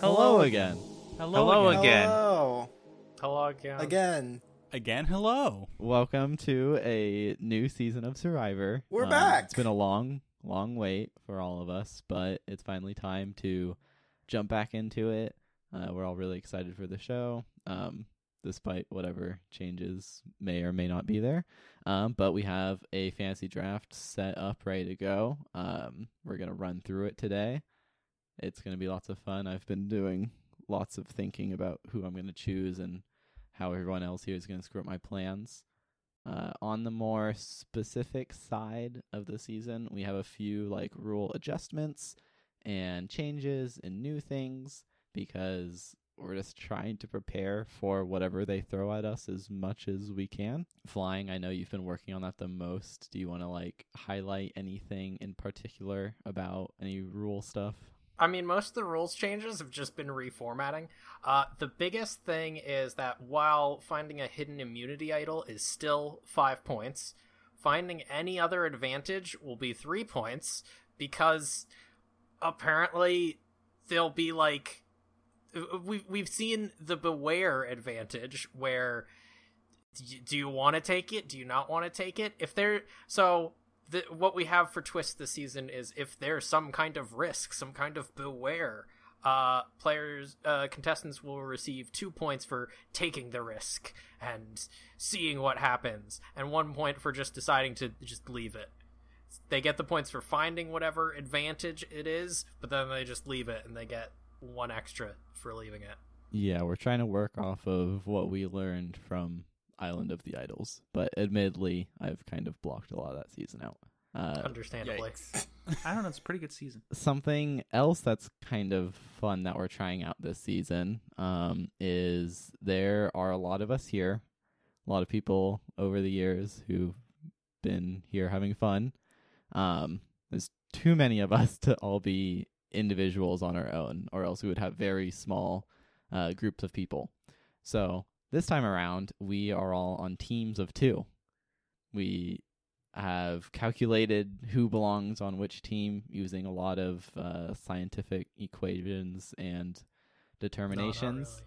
Hello again. Hello, Hello again. again. Hello. Hello again. Again. Again, hello. Welcome to a new season of Survivor. We're Um, back. It's been a long, long wait for all of us, but it's finally time to jump back into it. Uh, we're all really excited for the show, um, despite whatever changes may or may not be there. Um, but we have a fantasy draft set up, ready to go. Um, we're going to run through it today. It's going to be lots of fun. I've been doing lots of thinking about who I'm going to choose and how everyone else here is going to screw up my plans. Uh, on the more specific side of the season, we have a few like rule adjustments and changes and new things because we're just trying to prepare for whatever they throw at us as much as we can. Flying, I know you've been working on that the most. Do you want to like highlight anything in particular about any rule stuff? I mean, most of the rules changes have just been reformatting. Uh, the biggest thing is that while finding a hidden immunity idol is still five points, finding any other advantage will be three points because apparently there'll be like we we've seen the beware advantage where do you, want to take it? Do you not want to take it? If there so the, what we have for twist this season is if there's some kind of risk, some kind of beware, uh, players, uh, contestants will receive two points for taking the risk and seeing what happens, and one point for just deciding to just leave it. They get the points for finding whatever advantage it is, but then they just leave it and they get one extra for leaving it. Yeah, we're trying to work off of what we learned from Island of the Idols, but admittedly, I've kind of blocked a lot of that season out. Uh, Understandably. I don't know. It's a pretty good season. something else that's kind of fun that we're trying out this season um, is there are a lot of us here, a lot of people over the years who've been here having fun. Um, there's too many of us to all be individuals on our own, or else we would have very small uh, groups of people. So this time around, we are all on teams of two. We have calculated who belongs on which team using a lot of uh, scientific equations and determinations.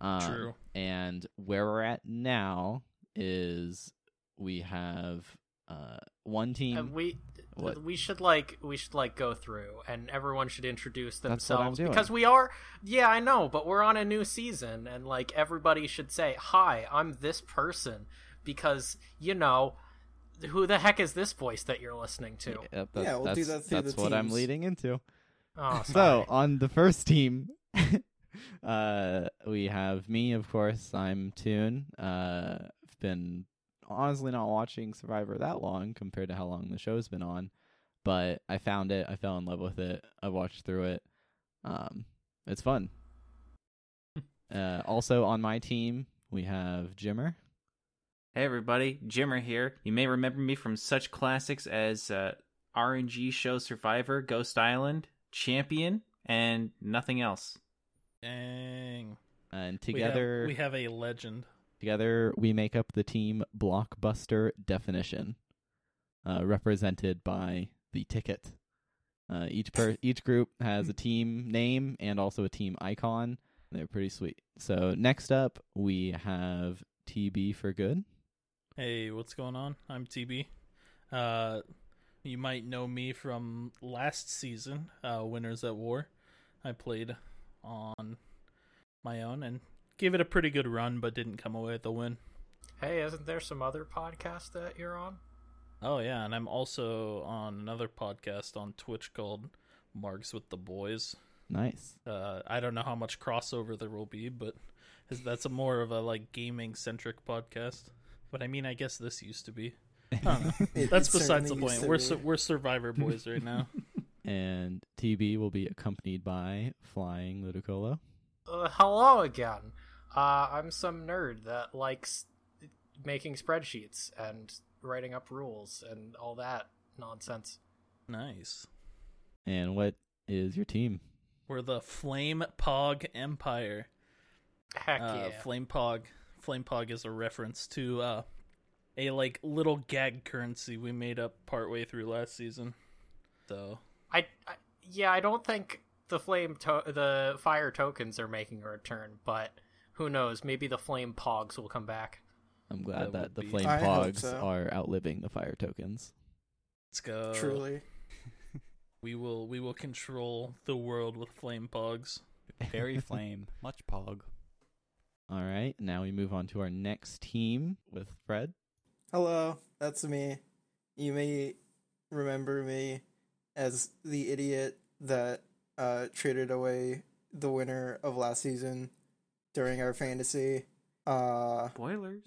Um, True. And where we're at now is we have uh, one team. And we What? we should like we should like go through and everyone should introduce That's what I'm themselves doing. because we are yeah I know but we're on a new season and like everybody should say hi I'm this person because you know who the heck is this voice that you're listening to Yep, Yeah, that's, we'll do that through that's the what I'm leading into. oh So on the first team, uh, we have me, of course. I'm Toon. Uh, I've been honestly not watching Survivor that long compared to how long the show's been on, but I found it. I fell in love with it. I watched through it. Um, it's fun. uh, also on my team, we have Jimmer. Hey everybody, Jimmer here. You may remember me from such classics as uh, RNG show Survivor, Ghost Island, Champion, and nothing else. Dang. And We have- together, we have, a legend. Together, we make up the team Blockbuster Definition, uh, represented by the ticket. Uh, each per each group has a team name and also a team icon. They're pretty sweet. So next up, we have TB for good. Hey, what's going on? I'm TB. Uh, you might know me from last season, uh, Winners at War. I played on my own and gave it a pretty good run, but didn't come away with the win. hey isn't there some other podcast that you're on Oh yeah, and I'm also on another podcast on Twitch called Marks with the Boys. Nice. Uh, I don't know how much crossover there will be, but that's a more of a like gaming centric podcast. But I mean, I guess this used to be. I don't know. It- That's it besides the point. We're su- we're Survivor boys right now. and TB will be accompanied by Flying Ludicolo. uh, hello again uh, I'm some nerd that likes making spreadsheets and writing up rules and all that nonsense nice. And what is your team? We're the Flame Pog Empire. heck Uh, yeah Flame Pog. Flame Pog is a reference to uh, a like little gag currency we made up partway through last season. So I, I yeah, I don't think the flame to- the fire tokens are making a return, but who knows? Maybe the flame pogs will come back. I'm glad That that, the be- flame I pogs so. are outliving the fire tokens. Let's go. Truly. We will we will control the world with flame pogs. Fairy flame, much pog. All right, now we move on to our next team with Fred. Hello, that's me. You may remember me as the idiot that uh, traded away the winner of last season during our fantasy. Uh, Spoilers.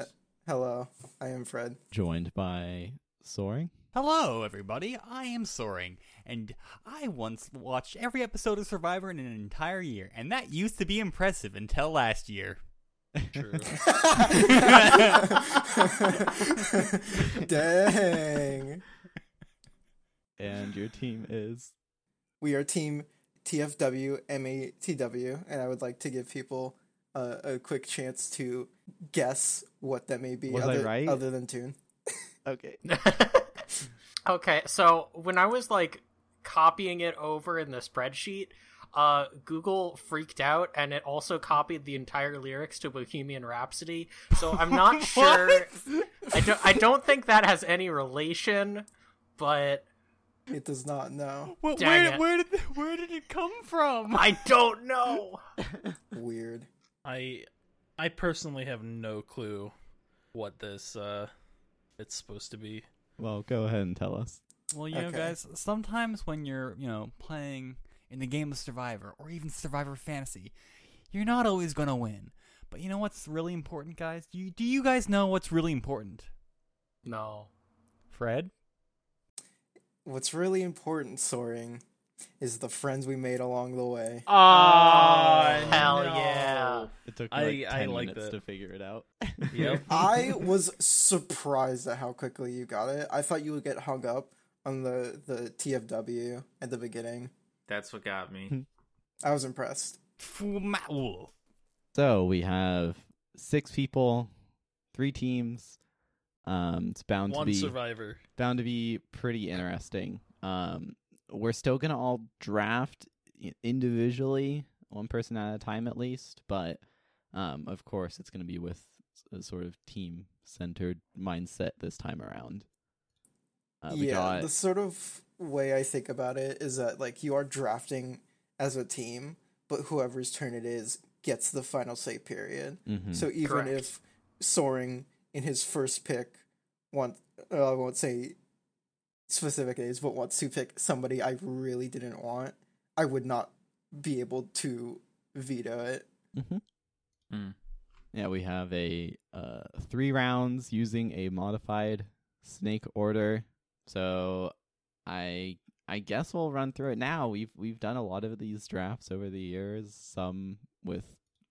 hello, I am Fred. joined by Soaring. Hello, everybody. I am Soaring, and I once watched every episode of Survivor in an entire year, and that used to be impressive until last year. True. Dang. And your team is We are team TFW MATW, and I would like to give people a, a quick chance to guess what that may be. Was I other, right? Other than Toon. okay. okay, so when I was like copying it over in the spreadsheet, uh, Google freaked out and it also copied the entire lyrics to Bohemian Rhapsody. So I'm not sure. I don't. I don't think that has any relation, but It does not know. Where, Dang where, where did where did it come from? I don't know. Weird. I I personally have no clue what this uh it's supposed to be. Well, go ahead and tell us. Well, you know, Okay. guys, sometimes when you're, you know, playing in the game of Survivor or even Survivor Fantasy, you're not always gonna win. But you know what's really important, guys? Do you, do you guys know what's really important? No. Fred? What's really important, Soaring, is the friends we made along the way. Oh, hell yeah. It took me like I 10 like minutes that. to figure it out. Yep. I was surprised at how quickly you got it. I thought you would get hung up on the, the TFW at the beginning. That's what got me. I was impressed. So we have six people, three teams. Um, it's bound One to be one survivor. bound to be pretty interesting. Um, we're still gonna all draft individually, one person at a time at least, but um, of course, it's gonna be with a sort of team centered mindset this time around. Uh, we yeah, got the sort of way I think about it is that like you are drafting as a team, but whoever's turn it is gets the final say period. mhm. So even Correct. if Soaring in his first pick want uh, I won't say specific is, but wants to pick somebody I really didn't want, I would not be able to veto it. Mhm. Hmm. Yeah, we have a uh, three rounds using a modified snake order. So I I guess we'll run through it now. We've we've done a lot of these drafts over the years, some with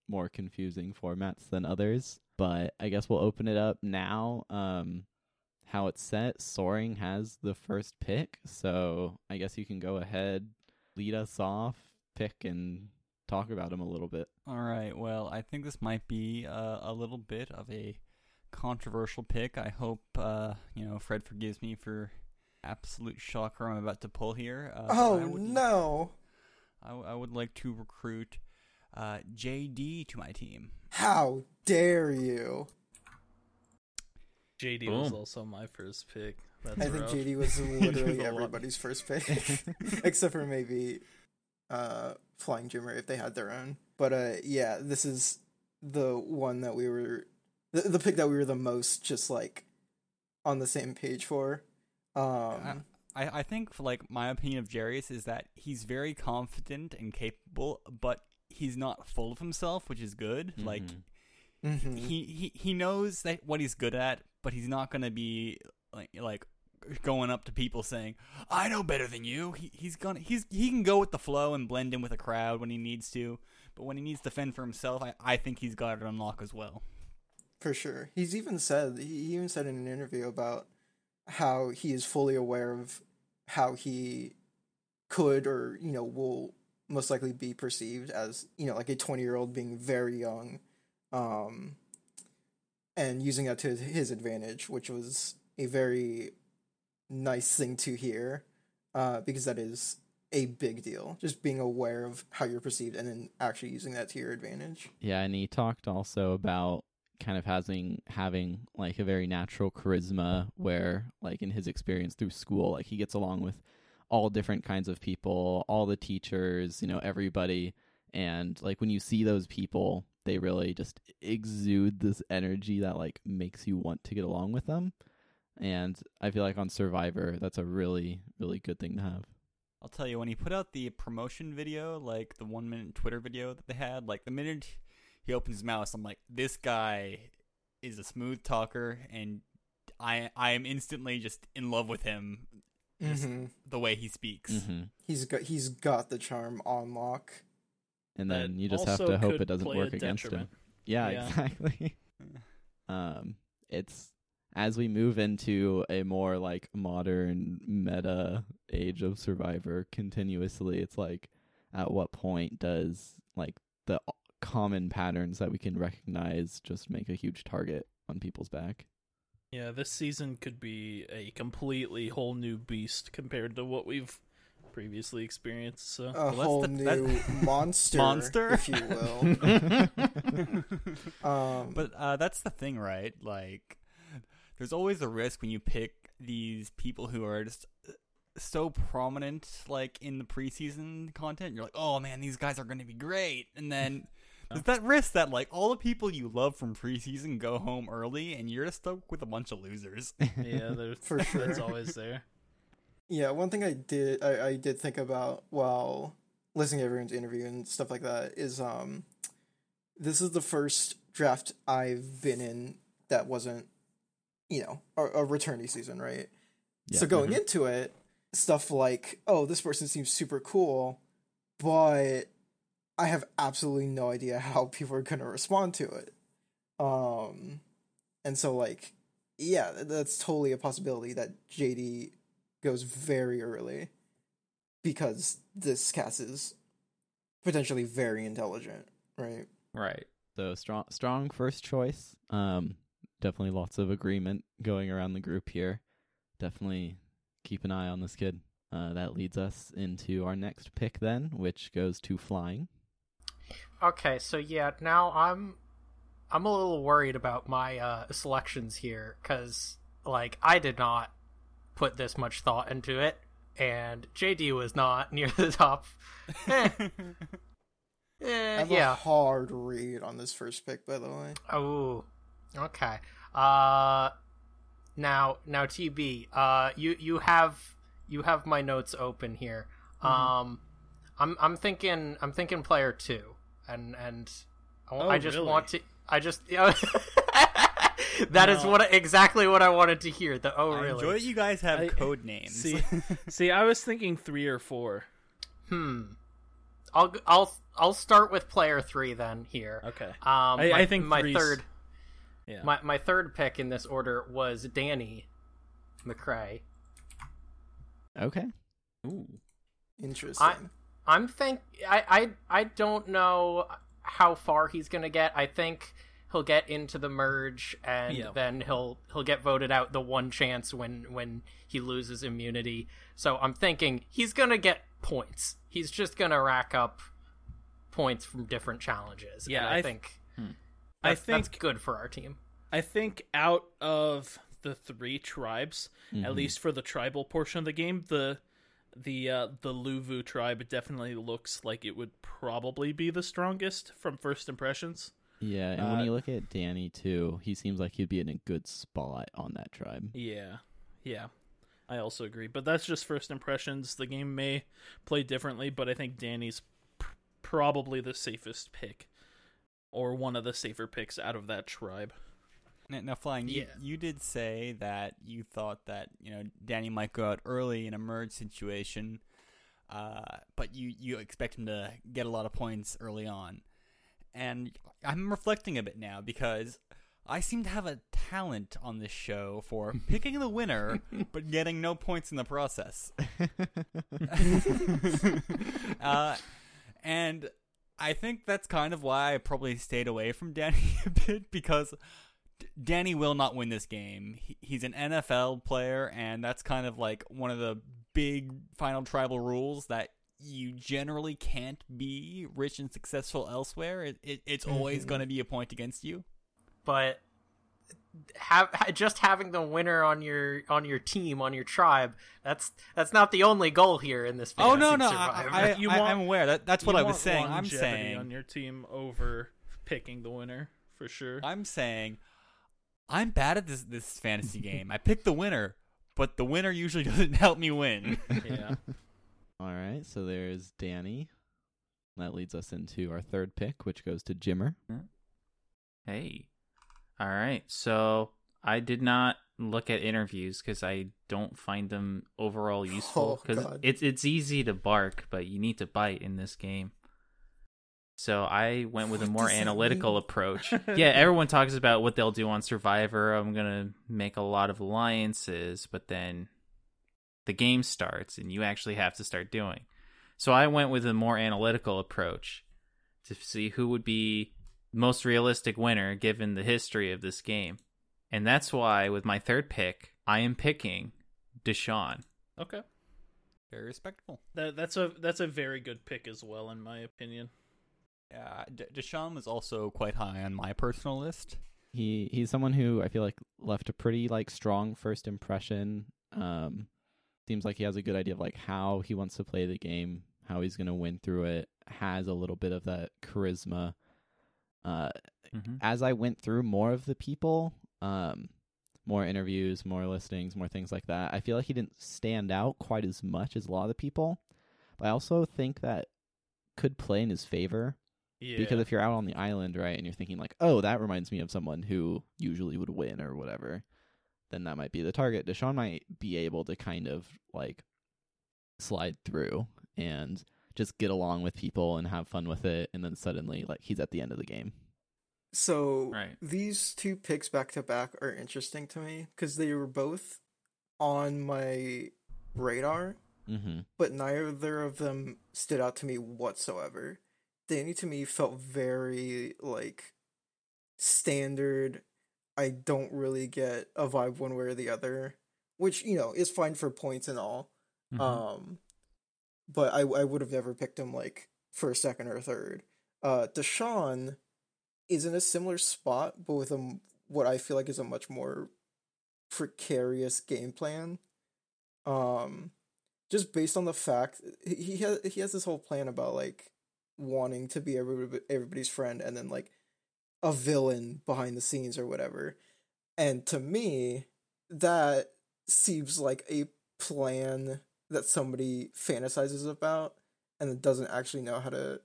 more confusing formats than others. But I guess we'll open it up now. Um how it's set, Soaring has the first pick, so I guess you can go ahead, lead us off, pick and talk about him a little bit. All right. Well, I think this might be uh, a little bit of a controversial pick. I hope uh, you know Fred forgives me for absolute shocker I'm about to pull here. Uh, oh I would, no. I, w- I would like to recruit uh, JD to my team. How dare you? JD was also my first pick. That's I think. JD was You've literally lot. everybody's first pick, except for maybe uh, Flying Jimmer if they had their own. But uh, yeah, this is the one that we were the, the pick that we were the most just like on the same page for. Um, I, I think, for like my opinion of Jairus is that he's very confident and capable, but he's not full of himself, which is good. Like Mhm. mhm. he, he he knows that what he's good at, but he's not gonna be like like going up to people saying, "I know better than you." He, he's gonna he's he can go with the flow and blend in with a crowd when he needs to, but when he needs to fend for himself, I, I think he's got it on lock as well. For sure. He's even said he even said in an interview about how he is fully aware of how he could or, you know, will most likely be perceived as, you know, like a 20-year-old being very young um and using that to his advantage, which was a very nice thing to hear uh because that is a big deal. Just being aware of how you're perceived and then actually using that to your advantage. Yeah, and he talked also about kind of having having like a very natural charisma where like in his experience through school like he gets along with all different kinds of people, all the teachers, you know, everybody and like when you see those people, they really just exude this energy that like makes you want to get along with them. And I feel like on Survivor, that's a really really good thing to have. I'll tell you when he put out the promotion video, like the one minute Twitter video that they had, like the minute he opens his mouth, I'm like, this guy is a smooth talker, and I I am instantly just in love with him. Just Mhm. the way he speaks. Mm-hmm. He's got he's got the charm on lock. And then you just have to hope it doesn't work against him. Yeah, Yeah. exactly. um, it's as we move into a more like modern meta age of Survivor continuously. It's like, at what point does like the common patterns that we can recognize just make a huge target on people's back? Yeah, this season could be a completely whole new beast compared to what we've previously experienced. So A that's whole the- new that- monster, Monster? if you will. Um, but uh, that's the thing, right? Like, there's always a risk when you pick these people who are just uh, so prominent, like in the preseason content. You're like, oh man, these guys are going to be great, and then. There's that risk that like all the people you love from preseason go home early, and you're just stuck with a bunch of losers. yeah, there's For That's sure. always there. Yeah, one thing I did I, I did think about while listening to everyone's interview and stuff like that is um this is the first draft I've been in that wasn't you know a, a returnee season, right? Yeah. So going Mhm. into it, stuff like oh this person seems super cool, but I have absolutely no idea how people are going to respond to it. Um, and so like yeah, that's totally a possibility that JD goes very early because this cast is potentially very intelligent, right? Right. So strong, strong first choice. Um, definitely lots of agreement going around the group here. Definitely keep an eye on this kid. Uh, that leads us into our next pick then, which goes to flying. Okay, so yeah, now I'm I'm a little worried about my uh, selections here because like I did not put this much thought into it, and JD was not near the top. Eh, I eh, have yeah. a hard read on this first pick, by the way. Oh, okay. Uh, now now TB, uh, you you have you have my notes open here. Um, I'm I'm thinking I'm thinking player two, and and I, Oh, I just really? want to I just that is No. what exactly what I wanted to hear. The oh I really? enjoy that you guys have I- code names. See, see, I was thinking three or four. Hmm. I'll I'll I'll start with player three then here. Okay. Um, I- my, I think my three's- third Yeah. My my third pick in this order was Danny McCray. Okay. Ooh. Interesting. I, I'm think I I I don't know how far he's gonna get. I think he'll get into the merge and Yeah. then he'll he'll get voted out the one chance when when he loses immunity. So I'm thinking he's gonna get points. He's just gonna rack up points from different challenges. Yeah, and I, I th- think I think that's good for our team. I think out of the three tribes, Mhm. at least for the tribal portion of the game, the the uh, the Luvu tribe definitely looks like it would probably be the strongest from first impressions. Yeah, and when Uh, you look at Danny too, he seems like he'd be in a good spot on that tribe. Yeah, yeah, I also agree. But that's just first impressions. The game may play differently, but I think Danny's pr- probably the safest pick, or one of the safer picks out of that tribe. Now, now flying, you, you did say that you thought that you know Danny might go out early in a merge situation, uh, but you you expect him to get a lot of points early on, and I'm reflecting a bit now because I seem to have a talent on this show for picking the winner but getting no points in the process. uh, and I think that's kind of why I probably stayed away from Danny a bit because D- Danny will not win this game. He, he's an NFL player, and that's kind of like one of the big final tribal rules that you generally can't be rich and successful elsewhere. It, it it's always Mhm. going to be a point against you. but have just having the winner on your on your team on your tribe that's that's not the only goal here in this Oh no, no, survivor. I, I, You I, want- I'm aware. That that's what I was saying. I'm saying on your team over picking the winner for sure. I'm saying I'm bad at this this fantasy game. I pick the winner, but the winner usually doesn't help me win. yeah. All right, so there's Danny. That leads us into our third pick, which goes to Jimmer. Hey. All right. So I did not look at interviews because I don't find them overall useful. Oh, Because God. it's it's easy to bark, but you need to bite in this game. So I went with a more analytical approach. yeah, everyone talks about what they'll do on Survivor. I'm gonna make a lot of alliances, but then the game starts and you actually have to start doing. So I went with a more analytical approach to see who would be most realistic winner given the history of this game. And that's why with my third pick, I am picking Deshawn. Okay. Very respectable. That that's a that's a very good pick as well in my opinion. Yeah, D- Deshawn was also quite high on my personal list. He he's someone who I feel like left a pretty like strong first impression. Um, seems like he has a good idea of like how he wants to play the game, how he's gonna win through it. Has a little bit of that charisma. Uh, Mm-hmm. as I went through more of the people, um, more interviews, more listings, more things like that, I feel like he didn't stand out quite as much as a lot of the people. But I also think that could play in his favor Yeah. because if you're out on the island, right, and you're thinking like, "Oh, that reminds me of someone who usually would win or whatever," then that might be the target. Deshawn might be able to kind of like slide through and just get along with people and have fun with it, and then suddenly like he's at the end of the game. So Right. these two picks back to back are interesting to me because they were both on my radar, Mm-hmm. but neither of them stood out to me whatsoever. Danny to me felt very like standard. I don't really get a vibe one way or the other, which you know is fine for points and all. Mm-hmm. Um, but I I would have never picked him like first, second, or third. Uh, Deshawn is in a similar spot, but with a what I feel like is a much more precarious game plan. Um, just based on the fact he he has he has this whole plan about like wanting to be everybody, everybody's friend and then like a villain behind the scenes or whatever. And to me, that seems like a plan that somebody fantasizes about and doesn't actually know how to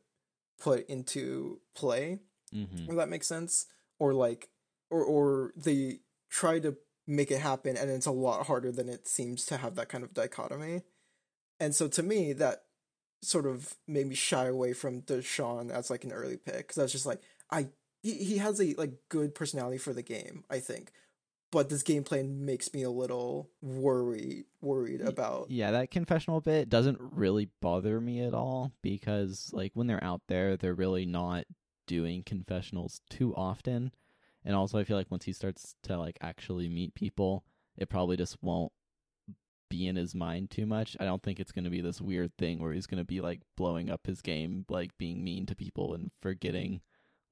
put into play. Mm-hmm. If that makes sense. Or like or or they try to make it happen and it's a lot harder than it seems to have that kind of dichotomy. And so to me that sort of made me shy away from Deshawn as like an early pick because I was just like I he, he has a like good personality for the game, I think. But this gameplay makes me a little worried worried about Yeah, that confessional bit doesn't really bother me at all because like when they're out there, they're really not doing confessionals too often. And also I feel like once he starts to like actually meet people, it probably just won't be in his mind too much. I don't think it's going to be this weird thing where he's going to be like blowing up his game, like being mean to people and forgetting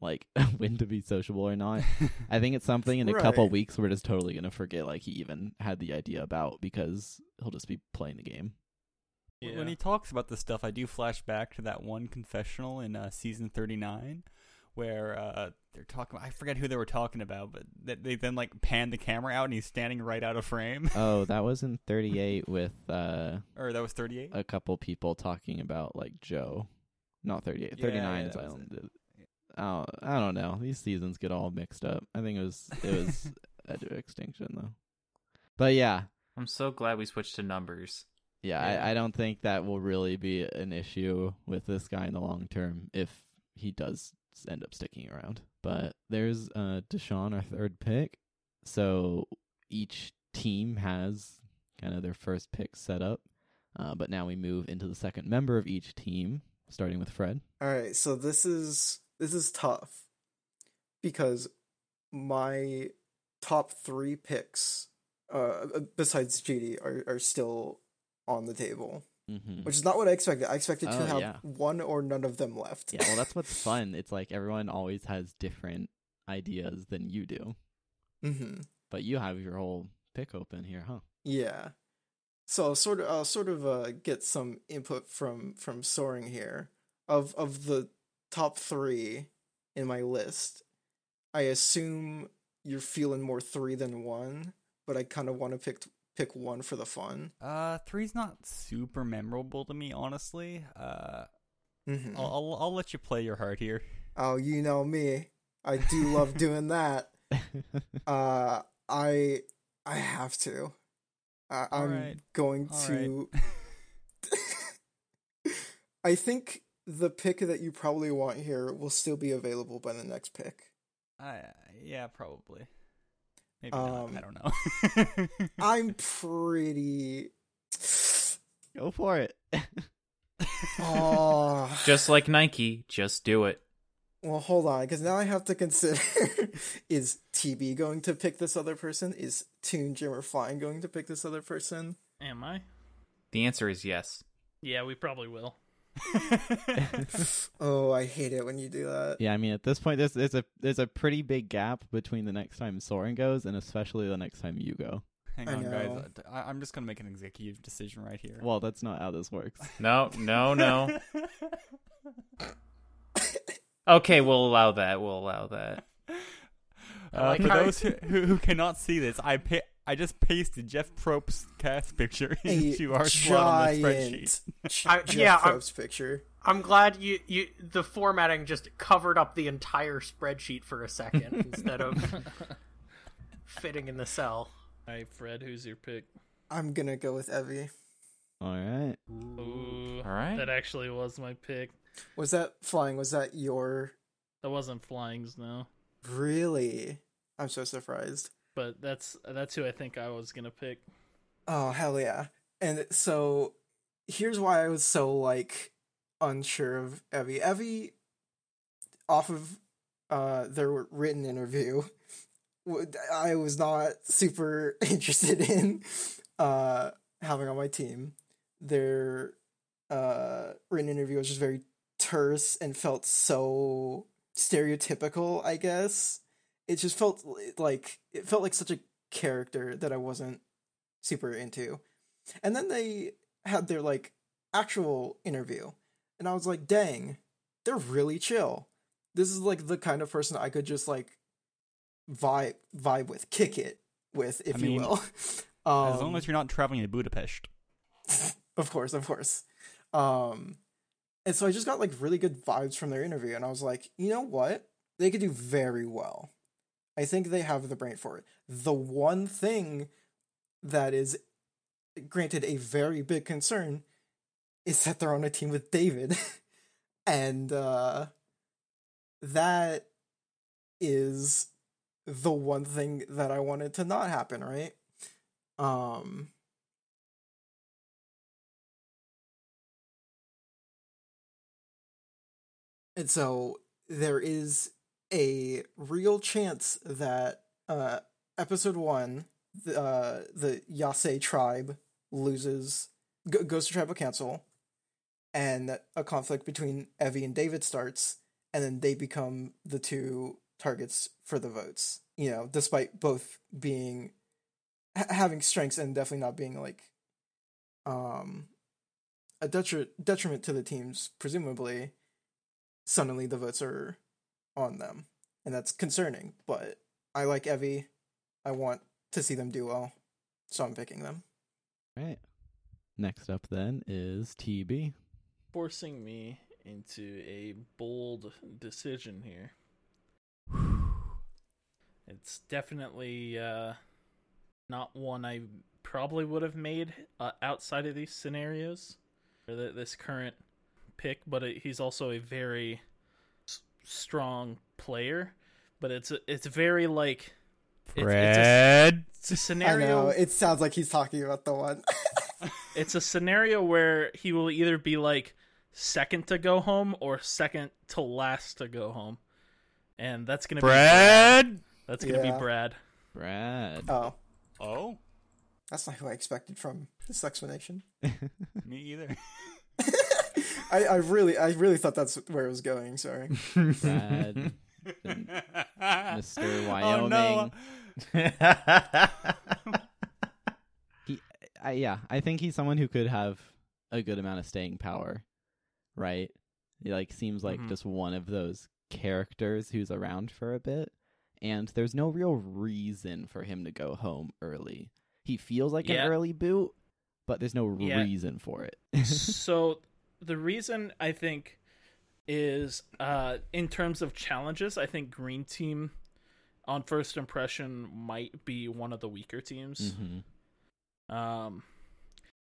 like when to be sociable or not. I think it's something in a couple Right. weeks we're just totally going to forget like he even had the idea about because he'll just be playing the game. Yeah. When he talks about this stuff, I do flash back to that one confessional in uh, season 39 where uh, they're talking. I forget who they were talking about, but they, they then like pan the camera out and he's standing right out of frame. Oh, that was in 38 with uh, or that was 38. a couple people talking about like Joe. Not 38. 39 yeah, is Island. Oh, I don't know. These seasons get all mixed up. I think it was it was Edge of Extinction though. But yeah, I'm so glad we switched to numbers. yeah, Yeah. I, I don't think that will really be an issue with this guy in the long term if he does end up sticking around. But there's uh Deshawn, our third pick. So each team has kind of their first pick set up. Uh, but now we move into the second member of each team, starting with Fred. All right, so this is this is tough because my top three picks, uh, besides JD, are are still on the table. hmm which is not what I expected. I expected to Oh, have yeah. one or none of them left. Yeah, well, that's what's fun. It's like everyone always has different ideas than you do, hmm but you have your whole pick open here, huh? Yeah. So I'll sort of I'll sort of uh, get some input from from Soaring here. Of of the top three in my list, I assume you're feeling more three than one, but I kind of want to pick pick one for the fun. Uh, three's not super memorable to me, honestly. Uh, Mm-hmm. I'll, I'll I'll let you play your heart here. Oh, you know me. I do love doing that. Uh, I I have to. I, I'm Alright. going Alright. to. I think the pick that you probably want here will still be available by the next pick. I yeah, probably. Maybe Um, not. I don't know. I'm pretty. Go for it. Oh, Just like Nike, just do it. well, hold on, because now I have to consider: is TB going to pick this other person? Is Toon Jim or Flying going to pick this other person? Am I? The answer is yes. Yeah, we probably will. Oh, I hate it when you do that. yeah, I mean, at this point, there's there's a there's a pretty big gap between the next time Soaring goes and especially the next time you go. Hang I on, guys. I, I'm just gonna make an executive decision right here. Well, that's not how this works. No, no, no. Okay, we'll allow that. We'll allow that. Uh, like for those who, who who cannot see this, I pa- I just pasted Jeff Probst's cast picture A into our slot on the spreadsheet. giant Jeff yeah, I'm- Probst picture. I'm glad you you the formatting just covered up the entire spreadsheet for a second instead of fitting in the cell. All right, Fred, who's your pick? I'm gonna go with Evvie. All right. Ooh, All right. that actually was my pick. Was that flying? Was that your That wasn't Flying's, no, really? I'm so surprised. But that's that's who I think I was gonna pick. Oh hell yeah! And so here's why I was so like unsure of Evvie. Evvie, off of uh their written interview, I was not super interested in uh having on my team. Their uh written interview was just very terse and felt so stereotypical. I guess it just felt like it felt like such a character that I wasn't super into. And then they had their like actual interview. And I was like, dang, they're really chill. This is like the kind of person I could just like vibe vibe with, kick it with, if I you will. Um, as long as you're not traveling to Budapest. of course, of course. Um, and so I just got like really good vibes from their interview, and I was like, you know what? They could do very well. I think they have the brain for it. The one thing that is, granted, a very big concern is that they're on a team with David, and uh, that is the one thing that I wanted to not happen, right? Um, And so there is a real chance that uh, episode one, the, uh, the Yase tribe loses, g- goes to tribal council, and a conflict between Evvie and David starts, and then they become the two targets for the votes. You know, despite both being ha- having strengths and definitely not being like um a detri- detriment to the teams, presumably suddenly the votes are on them. And that's concerning, but I like Evvie. I want to see them do well. So I'm picking them. Right. Next up then is TB. Forcing me into a bold decision here. It's definitely uh, not one I probably would have made uh, outside of these scenarios or th- this current pick, but it, he's also a very s- strong player. But it's a, it's very like it's, it's, a, it's a I scenario. know, it sounds like he's talking about the one. it's a scenario where he will either be like second to go home or second to last to go home, and that's gonna be Brad. That's gonna Yeah. be Brad. Brad. oh. Oh. That's not who I expected from this explanation. Me either. I, I really I really thought that's where it was going. Sorry. Brad, Mr. Oh, no. He, I, yeah, I think he's someone who could have a good amount of staying power, right? He like seems like Mhm. just one of those characters who's around for a bit, and there's no real reason for him to go home early. He feels like Yeah. an early boot, but there's no Yeah. reason for it. so the reason I think is uh in terms of challenges, I think green team on first impression might be one of the weaker teams. hmm Um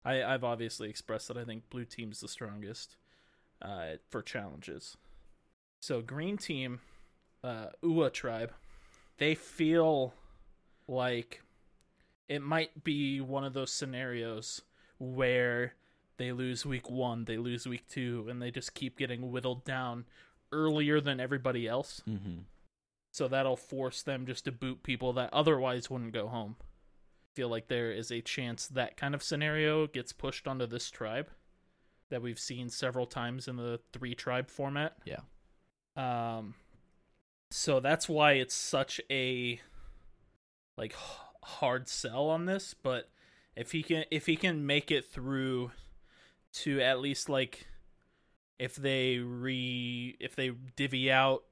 I I've obviously expressed that I think blue team's the strongest uh for challenges. So green team uh Ua tribe, they feel like it might be one of those scenarios where they lose week one, they lose week two, and they just keep getting whittled down earlier than everybody else. hmm So that'll force them just to boot people that otherwise wouldn't go home. Feel like there is a chance that kind of scenario gets pushed onto this tribe that we've seen several times in the three tribe format. Yeah. Um so that's why it's such a like hard sell on this, but if he can if he can make it through to at least like if they re if they divvy out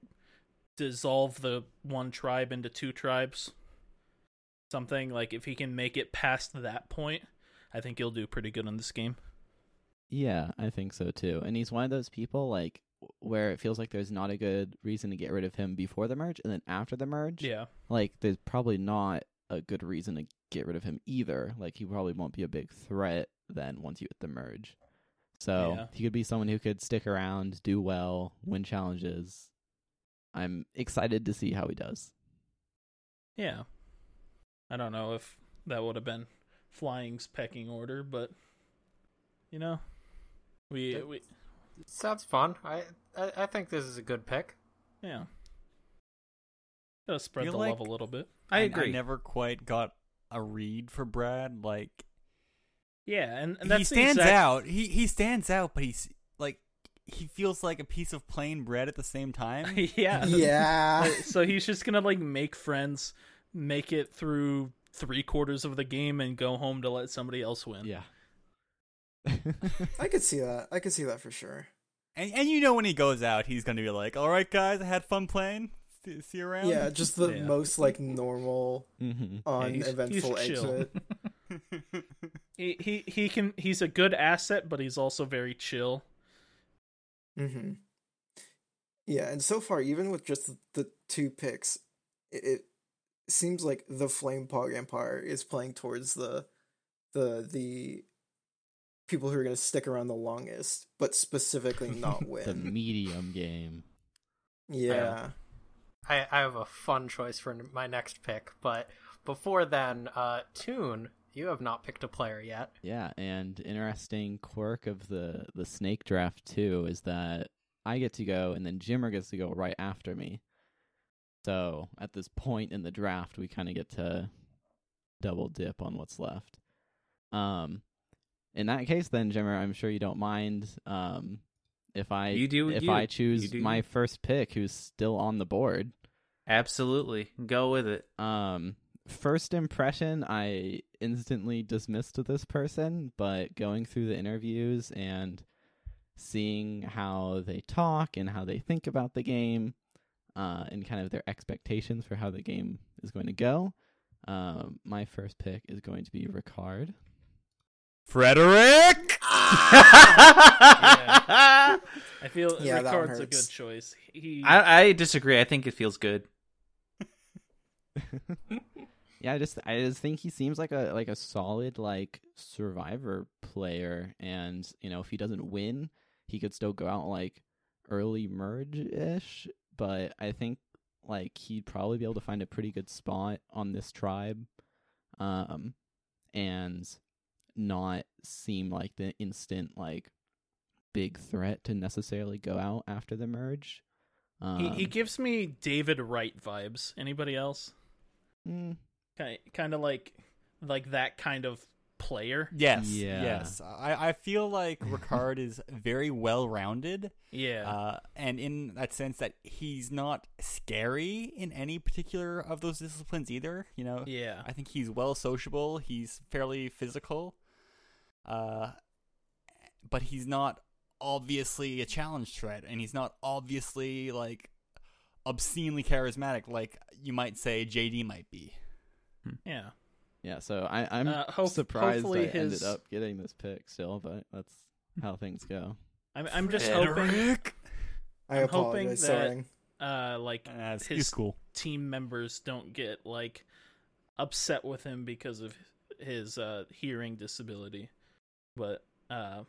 dissolve the one tribe into two tribes something like if he can make it past that point i think he'll do pretty good in this game Yeah, I think so too. And he's one of those people like where it feels like there's not a good reason to get rid of him before the merge, and then after the merge, yeah like there's probably not a good reason to get rid of him either. Like he probably won't be a big threat then once you hit the merge. So Yeah. he could be someone who could stick around, do well, win challenges. I'm excited to see how he does. yeah i don't know if that would have been flying's pecking order but you know we That- we Sounds fun. I, I I think this is a good pick. yeah gotta spread Feel the like- love a little bit I I agree. never quite got a read for Brad. Like yeah and, and that's he stands exact- out. He he stands out, but he's like he feels like a piece of plain bread at the same time. yeah Yeah. So he's just gonna like make friends, make it through three quarters of the game, and go home to let somebody else win. Yeah. I could see that. I could see that for sure. And and you know when he goes out, he's gonna be like, "All right, guys, I had fun playing. See, see around." Yeah, just the Yeah. most like normal, hmm he's- uneventful he's chill. exit. He, he he can he's a good asset, but he's also very chill. hmm Yeah, and so far, even with just the two picks, it, it seems like the Flame Pog Empire is playing towards the the the people who are going to stick around the longest, but specifically not win the medium game. yeah. I, I have a fun choice for my next pick, but before then, uh, Toon, you have not picked a player yet. Yeah, and interesting quirk of the the snake draft too is that I get to go and then Jimmer gets to go right after me. So at this point in the draft, we kind of get to double dip on what's left. Um, in that case, then Jimmer, I'm sure you don't mind. Um, if I You do if you. I choose do my you. first pick, who's still on the board. Absolutely. Go with it. Um, first impression, I instantly dismissed this person, but going through the interviews and seeing how they talk and how they think about the game, uh, and kind of their expectations for how the game is going to go, um, my first pick is going to be Ricard. Frederick. I feel Yeah, that one Ricard's a good choice. He I, I disagree. I think it feels good. yeah, I just I just think he seems like a like a solid like survivor player, and you know if he doesn't win, he could still go out like early merge ish. But I think like he'd probably be able to find a pretty good spot on this tribe, um, and not seem like the instant like big threat to necessarily go out after the merge. Um, he, he gives me David Wright vibes. Anybody else? mm, Kind kind of like like that kind of player. Yes, Yeah. yes. I, I feel like Ricard is very well rounded, Yeah. uh, and in that sense that he's not scary in any particular of those disciplines either. You know, yeah. I think he's well sociable. He's fairly physical, uh, but he's not obviously a challenge threat, and he's not obviously like obscenely charismatic, like you might say JD might be. Yeah. Yeah, so I, I'm Uh, hope- surprised I hopefully ended up getting this pick still, but that's how things go. I'm I'm just hoping I I'm hoping that- Sorry. uh like Uh, His- he's cool. team members don't get like upset with him because of his uh hearing disability. But uh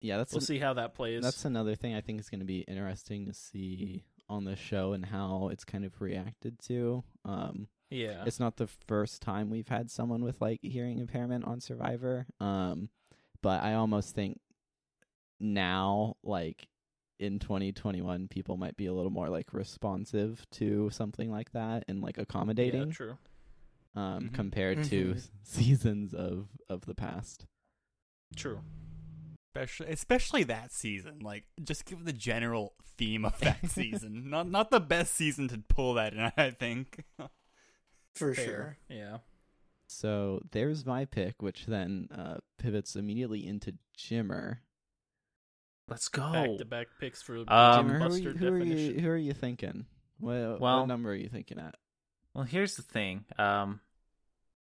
Yeah, that's we'll an- see how that plays. that's another thing I think is going to be interesting to see on the show and how it's kind of reacted to. Um, yeah. it's not the first time we've had someone with like hearing impairment on Survivor. Um, but I almost think now, like in 2021, people might be a little more like responsive to something like that and like yeah, accommodating, true. um, Mhm. compared to Mhm. seasons of of the past. True. Especially, especially that season. Like, just give the general theme of that season. Not, not the best season to pull that in. I think. For Fair. sure. Yeah. So there's my pick, which then uh, pivots immediately into Jimmer. Let's go. Back to back picks for Um, Jimmer, who, are you, who, are you, who are you thinking? What, Well- what number are you thinking at? Well, here's the thing. Um,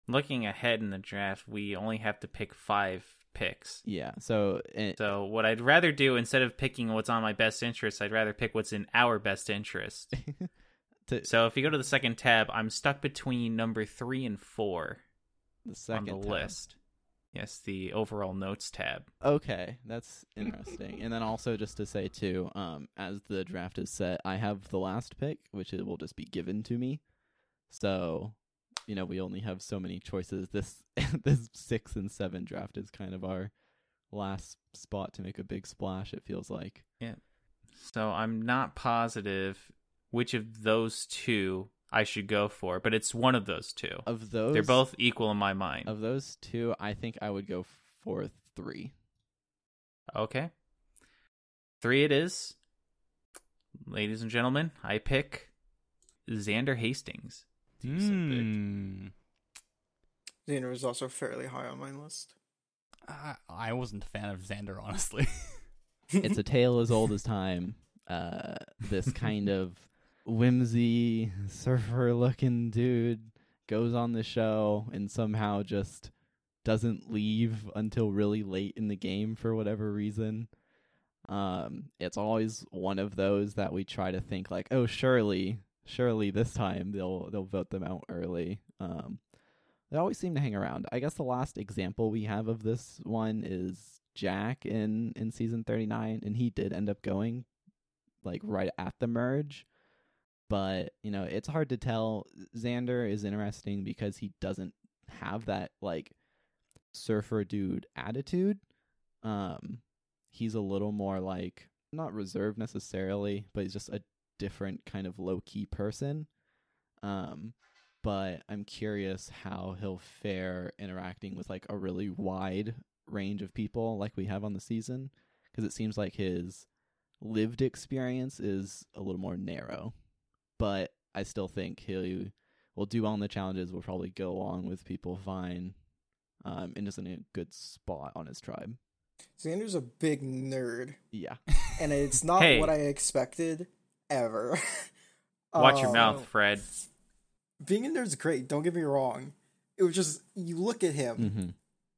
looking ahead in the draft, we only have to pick five picks. Yeah. So, eh, So what I'd rather do instead of picking what's on my best interest, I'd rather pick what's in our best interest. to So if you go to the second tab, I'm stuck between number three and four the second on the tab. list. Yes, the overall notes tab. Okay, that's interesting. and then also just to say too, um, as the draft is set, I have the last pick, which it will just be given to me. So, you know, we only have so many choices. This this six and seven draft is kind of our last spot to make a big splash. It feels like. Yeah. So I'm not positive which of those two I should go for, but it's one of those two. Of those, They're both equal in my mind. of those two. I think I would go for three. Okay. Three it is. Ladies and gentlemen, I pick Xander Hastings. Decent pick. Hmm. Xander was also fairly high on my list. I, I wasn't a fan of Xander, honestly. it's a tale as old as time. Uh, this kind of whimsy surfer looking dude goes on the show and somehow just doesn't leave until really late in the game for whatever reason. Um, it's always one of those that we try to think like, oh, surely, surely this time they'll they'll vote them out early. Um, they always seem to hang around. I guess the last example we have of this one is Jack in in season 39 and he did end up going like right at the merge. But, you know, it's hard to tell. Xander is interesting because he doesn't have that like surfer dude attitude. Um he's a little more like not reserved necessarily, but he's just a different kind of low key person. Um but I'm curious how he'll fare interacting with like a really wide range of people like we have on the season because it seems like his lived experience is a little more narrow. But I still think he will do well on the challenges, We'll probably go along with people fine, um, and is in a good spot on his tribe. Xander's a big nerd, Yeah. and it's not Hey. what I expected ever. Watch your Um, mouth, Fred. Being a nerd's great. Don't get me wrong. It was just you look at him Mm-hmm.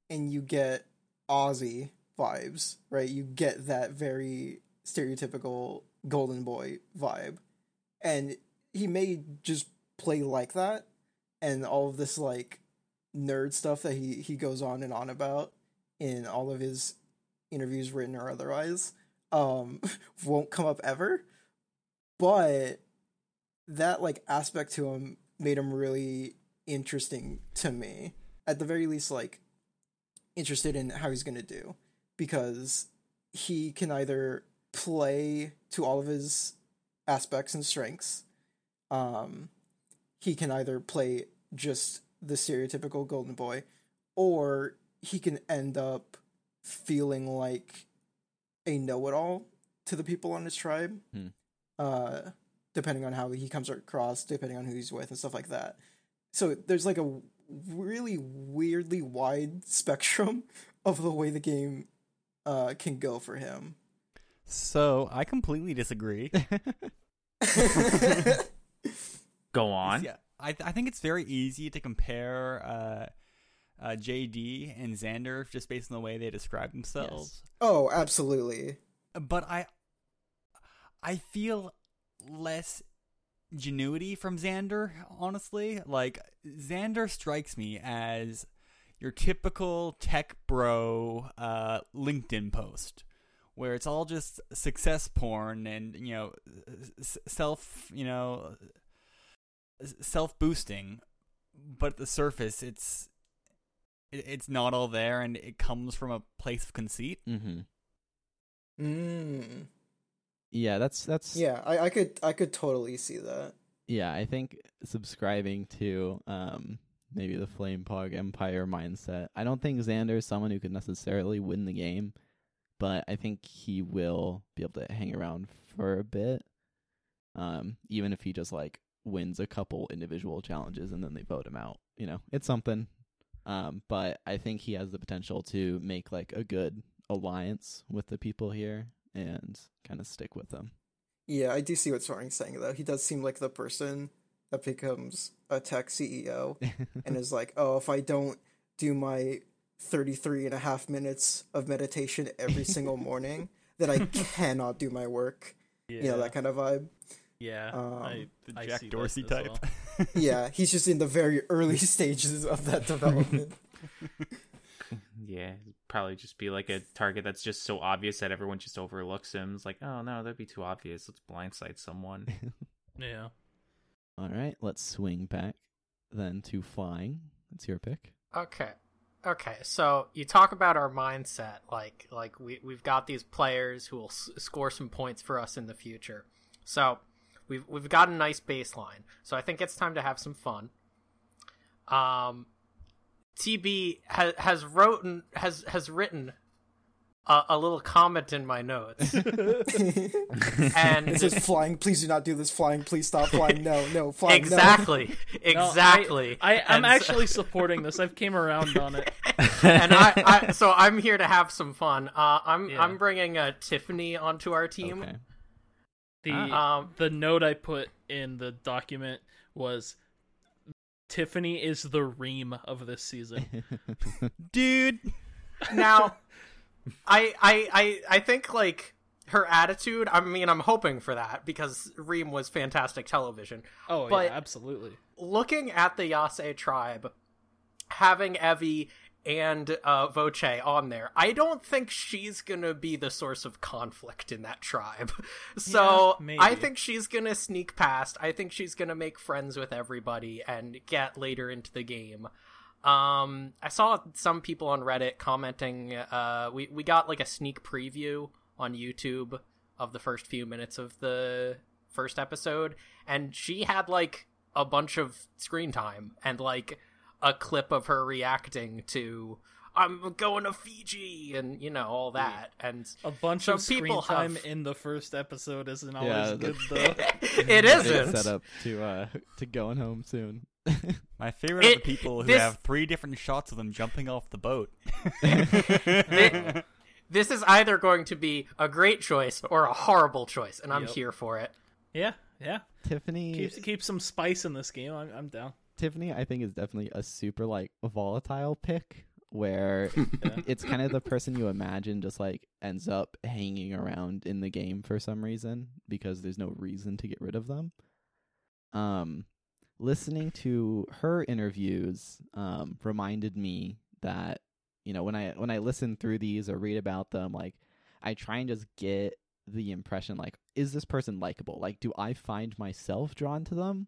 and you get Aussie vibes, right? You get that very stereotypical golden boy vibe, and he may just play like that, and all of this like nerd stuff that he he goes on and on about in all of his interviews, written or otherwise, um, won't come up ever. But that like aspect to him made him really interesting to me. At the very least, like interested in how he's gonna do because he can either play to all of his aspects and strengths. Um, he can either play just the stereotypical golden boy, or he can end up feeling like a know-it-all to the people on his tribe. Hmm. Uh, depending on how he comes across, depending on who he's with, and stuff like that. So there's like a really weirdly wide spectrum of the way the game uh, can go for him. So I completely disagree. Go on. Yeah, I th- I think it's very easy to compare uh, uh, JD and Xander just based on the way they describe themselves. oh, absolutely. But I I feel less genuity from Xander, honestly. Like Xander strikes me as your typical tech bro uh, LinkedIn post where it's all just success porn and you know self you know self boosting but at the surface it's it's not all there and it comes from a place of conceit mm-hmm. Mm. Yeah, that's that's Yeah, I, I could I could totally see that. yeah, I think subscribing to um maybe the Flame Pog Empire mindset. I don't think Xander is someone who could necessarily win the game, but I think he will be able to hang around for a bit. Um, even if he just like wins a couple individual challenges and then they vote him out. You know, it's something. Um, but I think he has the potential to make like a good alliance with the people here and kind of stick with them. Yeah, I do see what Soren's saying though. He does seem like the person that becomes a tech CEO and is like, "Oh, if I don't do my 33 and a half minutes of meditation every single morning, then I cannot do my work." Yeah, You know, that kind of vibe. yeah. um, I, the Jack see that Dorsey type well. Yeah, he's just in the very early stages of that development. Yeah, it'd probably just be like a target that's just so obvious that everyone just overlooks him. It's like, oh no, that'd be too obvious. Let's blindside someone. Yeah. All right, let's swing back then to flying. That's your pick. Okay. Okay, so you talk about our mindset, like like we we've got these players who will s- score some points for us in the future. So we've we've got a nice baseline. So I think it's time to have some fun. Um, TB has has written has has written a, a little comment in my notes, and it says, "Flying, please do not do this. Flying, please stop flying. No, no, flying, no." exactly, No, exactly. I, I I'm And actually supporting this. I've came around on it. and I, I so I'm here to have some fun. Uh, I'm Yeah. I'm bringing uh, Tiffany onto our team. Okay. The Um, the note I put in the document was Tiffany is the Reem of this season. dude now, I, I I I think like her attitude. I mean, I'm hoping for that because Reem was fantastic television. Oh But- yeah, absolutely. Looking at the Yase tribe, having Evvie and uh, Voce on there, I don't think she's gonna be the source of conflict in that tribe. So Yeah. I think she's gonna sneak past. I think she's gonna make friends with everybody and get later into the game. Um, I saw some people on Reddit commenting. Uh, we we got like a sneak preview on YouTube of the first few minutes of the first episode, and she had like a bunch of screen time and like a clip of her reacting to "I'm going to Fiji" and you know all that. And A bunch So of screen people time have- in the first episode isn't always Yeah, good though. it Big isn't. set up to uh to going home soon. my favorite It- are the people who this- have three different shots of them jumping off the boat Thi- this is either going to be a great choice or a horrible choice, and I'm Yep. here for it. Yeah, yeah. Tiffany Keep keep some spice in this game. I'm, I'm down. Tiffany I think is definitely a super like volatile pick where it's kind of the person you imagine just like ends up hanging around in the game for some reason because there's no reason to get rid of them. Um listening to her interviews um reminded me that you know when I when I listen through these or read about them like I try and just get the impression like is this person likable? Like do I find myself drawn to them?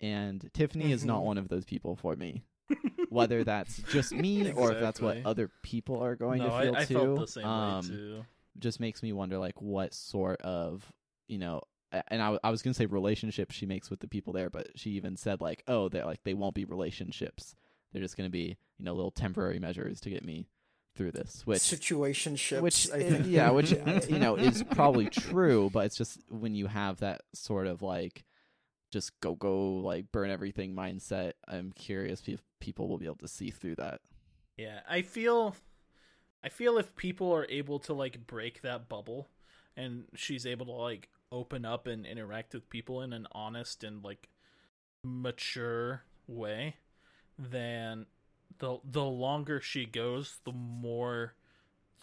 And Tiffany is not Mhm. one of those people for me. Whether that's just me or if that's what Exactly. other people are going no, to feel I, I too. felt the same um, way too. just makes me wonder like what sort of you know and I, I was gonna say relationships she makes with the people there, but she even said like, oh, they're like they won't be relationships. They're just gonna be you know little temporary measures to get me through this, which situationships. which I uh, think. yeah, which uh, you know is probably true, but it's just when you have that sort of like just go go like burn everything mindset. I'm curious if people will be able to see through that. Yeah, I feel I feel if people are able to like break that bubble and she's able to like open up and interact with people in an honest and like mature way, then the the longer she goes, the more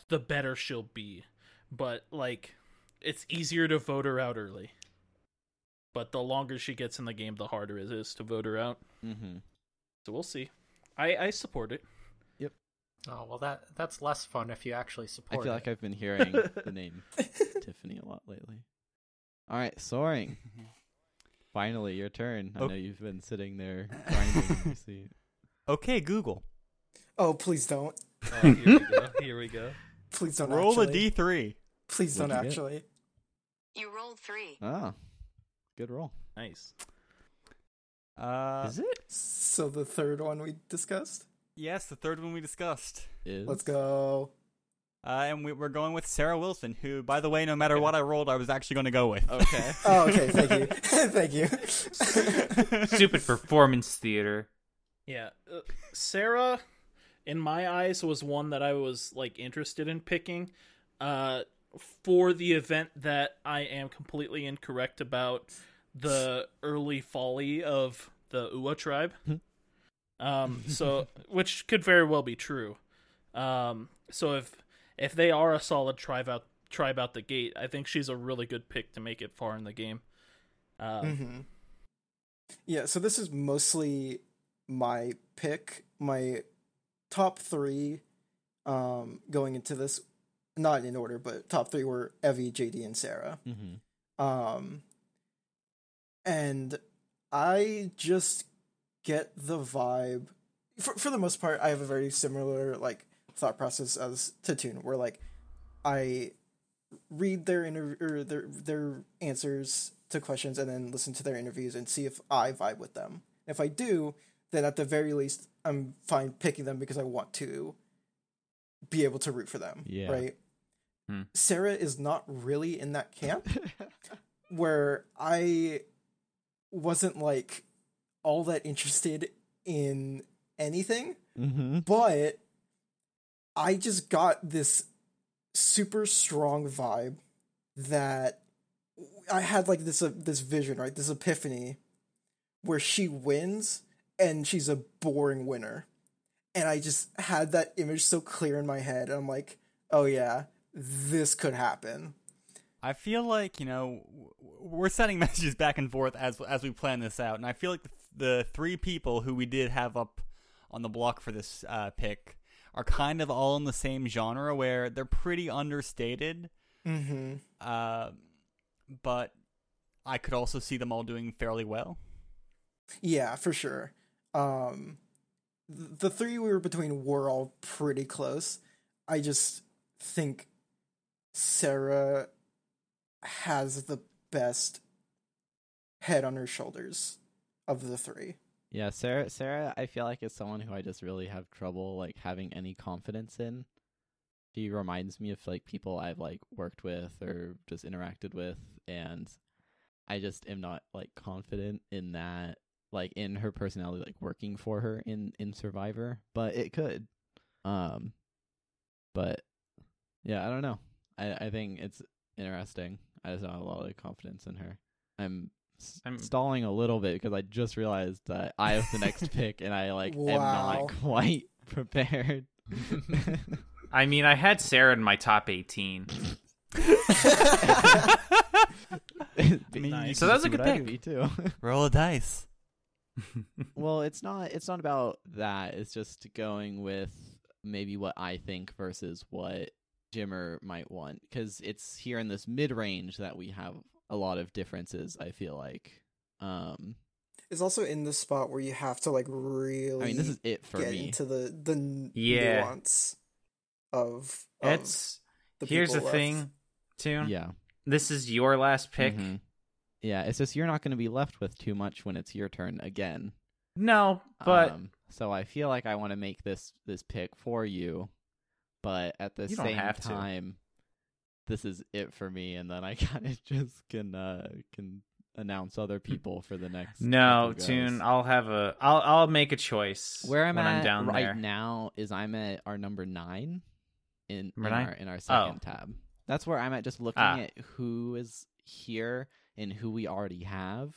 the better she'll be. But like it's easier to vote her out early. But the longer she gets in the game, the harder it is to vote her out. Mm-hmm. So we'll see. I I support it. Yep. Oh well, that that's less fun if you actually support. I feel it. like I've been hearing the name Tiffany a lot lately. All right, soaring. Finally, your turn. I Oh. know you've been sitting there grinding in your seat. Okay, Google. Oh, please don't. Oh, here we go. Here we go. Please don't Roll a actually. D3. Please don't What'd get? actually. You rolled three. Ah, good roll. Nice. Uh, Is it? So the third one we discussed. yes, the third one we discussed. Is Let's go. Uh, and we, we're going with Sara Wilson, who, by the way, no matter what I rolled, I was actually going to go with. Okay. Oh, okay. Thank you. Thank you. Stupid performance theater. Yeah, uh, Sarah, in my eyes, was one that I was like interested in picking, uh, for the event that I am completely incorrect about the early folly of the Ua tribe. um, so which could very well be true. Um, so if if they are a solid tribe out tribe out the gate, I think she's a really good pick to make it far in the game. Um, hmm Yeah, so this is mostly my pick. My top three um, going into this, not in order, but top three were Evvie, JD, and Sara. Mm-hmm. Um, and I just get the vibe. For for the most part, I have a very similar like thought process as Tatoon, where like I read their interview or their their answers to questions and then listen to their interviews and see if I vibe with them. If I do, then at the very least, I'm fine picking them because I want to be able to root for them. Yeah. Right. Hmm. Sara is not really in that camp where I wasn't like all that interested in anything, mm-hmm. but I just got this super strong vibe that I had like this uh, this vision, right? This epiphany where she wins and she's a boring winner. And I just had that image so clear in my head. And I'm like, "Oh yeah, this could happen." I feel like you know we're sending messages back and forth as as we plan this out, and I feel like the, the three people who we did have up on the block for this uh, pick are kind of all in the same genre, where they're pretty understated, Mhm. uh, but I could also see them all doing fairly well. Yeah, for sure. Um, the three we were between were all pretty close. I just think Sara has the best head on her shoulders of the three. Yeah, Sara. Sara, I feel like is someone who I just really have trouble like having any confidence in. She reminds me of like people I've like worked with or just interacted with, and I just am not like confident in that, like in her personality, like working for her in in Survivor. But it could, um, but yeah, I don't know. I I think it's interesting. I just don't have a lot of confidence in her. I'm s- I'm- stalling a little bit because I just realized that I have the next pick and I like am not quite prepared. I mean, I had Sara in my top 18. Nice. So that was a good pick. Me too. Roll a dice. well, it's not. It's not about that. It's just going with maybe what I think versus what Jimmer might want because it's here in this mid range that we have a lot of differences. I feel like. Um, It's also in the spot where you have to like really I mean, this is it for get me. into the the Yeah. nuance of, of It's the here's the left. thing, Toon. Yeah. This is your last pick. Mhm. Yeah, it's just you're not going to be left with too much when it's your turn again. No, but um, so I feel like I want to make this this pick for you, but at the same have to. time, this is it for me, and then I kind of just can uh can announce other people for the next. no, Toon. I'll have a. I'll I'll make a choice Where I'm when at I'm down right there. now is I'm at our number nine in, Number in nine? our in our second Oh. tab. That's where I'm at, just looking Ah. at who is here and who we already have.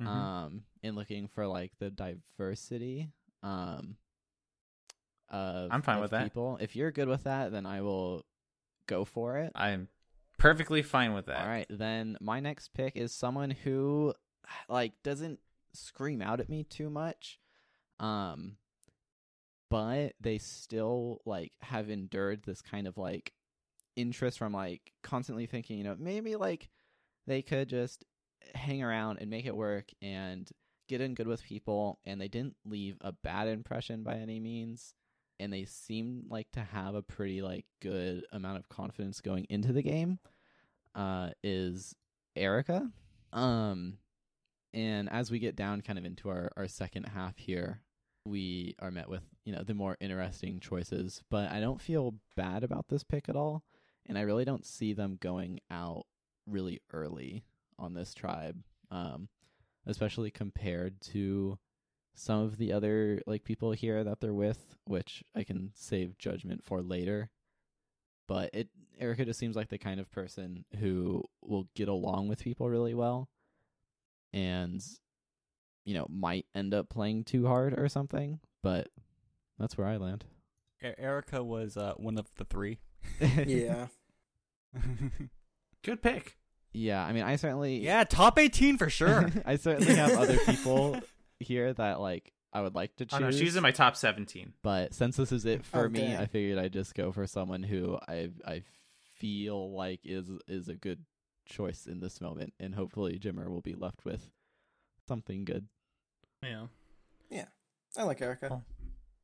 Mhm. um and looking for like the diversity um of I'm fine with that. people if you're good with that then i will go for it I'm perfectly fine with that. all right then my next pick is someone who like doesn't scream out at me too much um but they still like have endured this kind of like interest from like constantly thinking you know maybe like they could just hang around and make it work and get in good with people and they didn't leave a bad impression by any means and they seem like to have a pretty like good amount of confidence going into the game uh is Erika. Um and as we get down kind of into our our second half here we are met with you know the more interesting choices but I don't feel bad about this pick at all and I really don't see them going out really early on this tribe um especially compared to some of the other like people here that they're with which I can save judgment for later but it Erika just seems like the kind of person who will get along with people really well and you know might end up playing too hard or something but that's where I land E- Erika was uh, one of the three. Yeah. Good pick. yeah I mean I certainly yeah, top 18 for sure. I certainly have other people here that like I would like to choose. Oh no, she's in my top 17. but since this is it for Oh, me, dang. I figured I'd just go for someone who I I feel like is is a good choice in this moment, and hopefully Jimmer will be left with something good. Yeah. Yeah, I like Erika. Oh.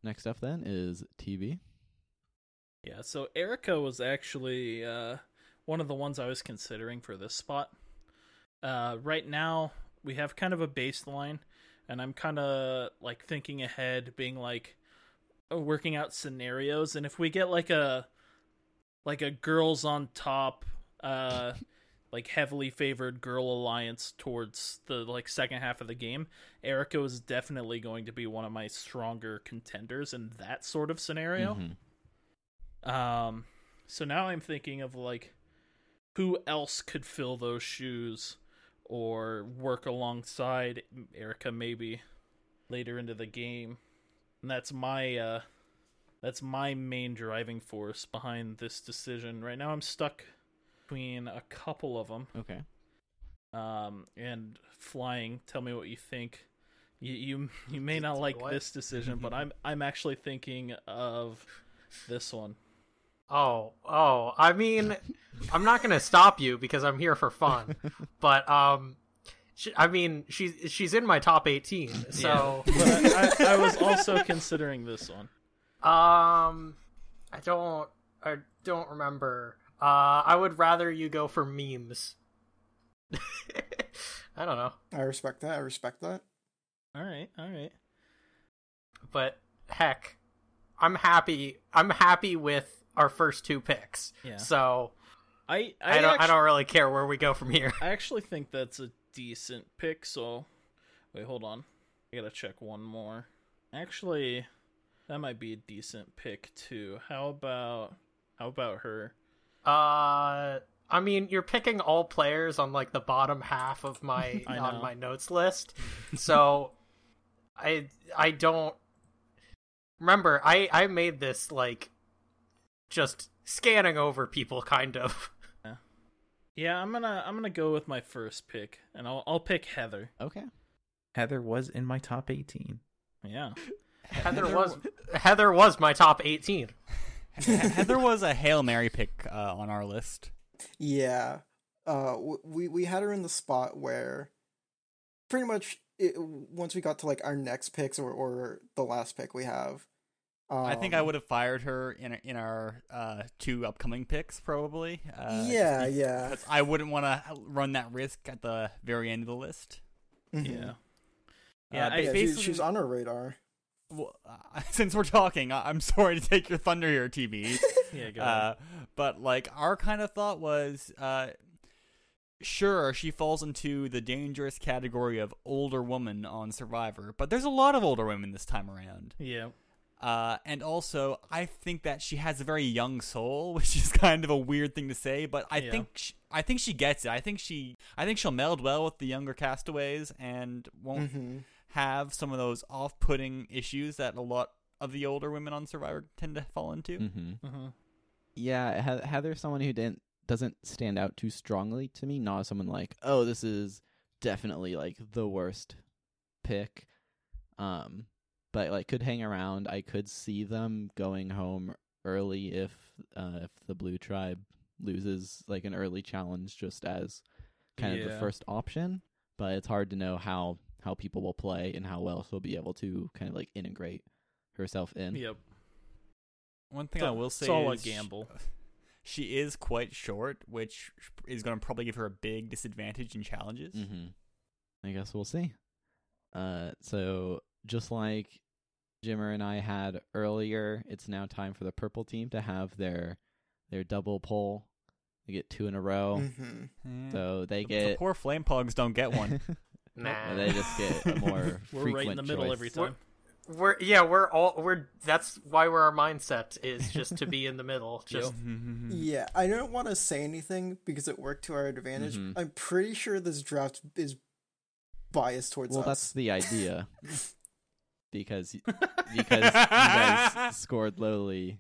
Next up then is TV. Yeah, so Erika was actually uh, one of the ones I was considering for this spot. Uh, right now, we have kind of a baseline, and I'm kind of like thinking ahead, being like uh, working out scenarios. And if we get like a like a girls on top, uh, like heavily favored girl alliance towards the like second half of the game, Erika is definitely going to be one of my stronger contenders in that sort of scenario. Mhm. Um, so now I'm thinking of like who else could fill those shoes or work alongside Erika maybe later into the game. And that's my uh that's my main driving force behind this decision. Right now I'm stuck between a couple of them. Okay. Um and flying, tell me what you think. You you you may not like What? this decision, but I'm I'm actually thinking of this one. Oh, oh. I mean, I'm not gonna stop you because I'm here for fun. But um, she, I mean, she's she's in my top 18. So But I, I, I was also considering this one. um, I don't I don't remember. Uh, I would rather you go for memes. I don't know, I respect that. I respect that. All right, all right. but heck, I'm happy. I'm happy with our first two picks. Yeah. So I I, I, don't. actu- I don't really care where we go from here. I actually think that's a decent pick. So, wait, hold on. I gotta check one more. Actually, that might be a decent pick too. How about how about her? Uh, I mean, you're picking all players on like the bottom half of my on my notes list, so I I don't remember. I I made this like just scanning over people, kind of. Yeah, I'm gonna I'm gonna go with my first pick, and I'll I'll pick Heather. Okay. Heather was in my top 18. Yeah. Heather was Heather was my top 18. Heather was a Hail Mary pick uh, on our list. Yeah. Uh, we we had her in the spot where, pretty much, it, once we got to like our next picks or or the last pick we have, I think I Um, would have fired her in in our uh, two upcoming picks, probably. Uh, just yeah, be- yeah. 'cause I wouldn't want to run that risk at the very end of the list. mhm. Yeah. Uh, Yeah, ba- I- Yeah, she- basically- she's on our radar. Well, uh, since we're talking, I- I'm sorry to take your thunder here, TB. Yeah, go ahead. uh, but like our kind of thought was, uh, sure, she falls into the dangerous category of older woman on Survivor, but there's a lot of older women this time around. yeah. Uh, and also, I think that she has a very young soul, which is kind of a weird thing to say, but I Yeah. think she, I think she gets it. I think she I think she'll meld well with the younger castaways and won't hmm have some of those off-putting issues that a lot of the older women on Survivor tend to fall into. Mm-hmm. hmm Yeah, He- Heather's someone who didn't doesn't stand out too strongly to me. Not someone like, oh, this is definitely like the worst pick. Um, but like could hang around. I could see them going home early if uh, if the blue tribe loses like an early challenge, just as kind of the first option. But it's hard to know how how people will play and how well she'll be able to kind of like integrate herself in. Yep. One thing It's I all- will it's say all a is gamble. She is quite short, which is going to probably give her a big disadvantage in challenges. Mm-hmm. I guess we'll see. Uh, so just like Jimmer and I had earlier, it's now time for the purple team to have their their double poll. They get two in a row, hmm Eh, so they the, get the poor flame pugs don't get one. Nah. they just get a more We're frequent right in the middle choice. every time. We're yeah, we're all we're that's why we're our mindset is just to be in the middle. Just Yeah, I don't want to say anything because it worked to our advantage. Mhm. I'm pretty sure this draft is biased towards Well, us. that's the idea, because because you guys scored lowly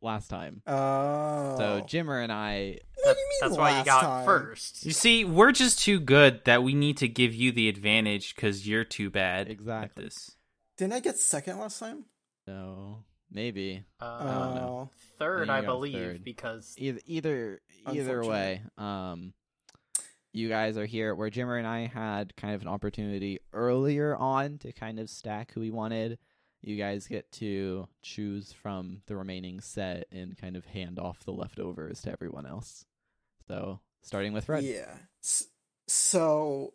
last time. Oh. So Jimmer and I what do you mean that's why you got time? first. You see, we're just too good that we need to give you the advantage because you're too bad Exactly. at this. Didn't I get second last time? no maybe Uh, don't know. Oh. third, Yeah, I believe, third. because either either either way um you guys are here where jimmer and i had kind of an opportunity earlier on to kind of stack who we wanted you guys get to choose from the remaining set and kind of hand off the leftovers to everyone else so starting with fred Yeah. So,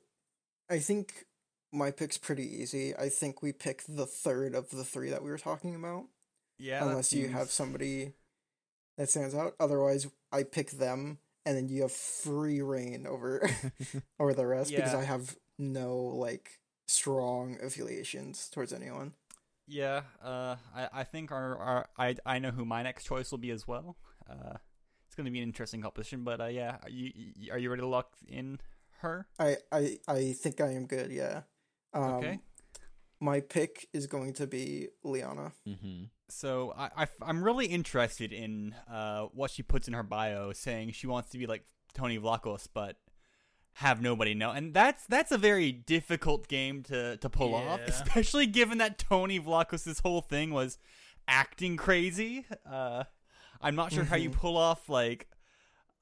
I think my pick's pretty easy. I think we pick the third of the three that we were talking about, yeah, that unless you have somebody that stands out. Otherwise, I pick them, and then you have free reign over over the rest because I have no like strong affiliations towards anyone. Yeah, uh, I I think our, our I I know who my next choice will be as well. Uh, it's going to be an interesting competition, but uh, yeah, are you you- are you ready to lock in her? I I I think I am good. Yeah. Um, Okay. My pick is going to be Liana. mm-hmm. So I, I am really interested in uh what she puts in her bio, saying she wants to be like Tony Vlachos, but have nobody know, and that's that's a very difficult game to to pull off, especially given that Tony Vlachos' whole thing was acting crazy. Uh, I'm not sure how you Mhm. pull off like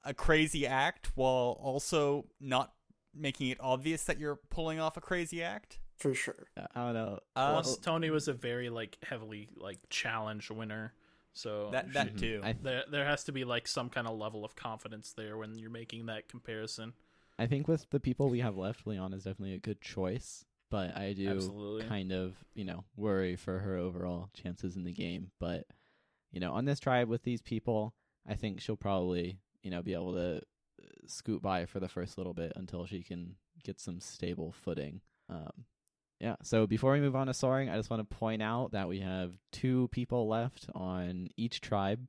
a crazy act while also not making it obvious that you're pulling off a crazy act. For sure. i don't know Uh, Plus, Tony was a very like heavily like challenge winner, so that that Mhm. too. I, there there has to be like some kind of level of confidence there when you're making that comparison. I think with the people we have left leon is definitely a good choice but i do Absolutely. kind of you know worry for her overall chances in the game but you know on this tribe with these people i think she'll probably you know be able to uh, scoot by for the first little bit until she can get some stable footing um yeah so before we move on to soaring i just want to point out that we have two people left on each tribe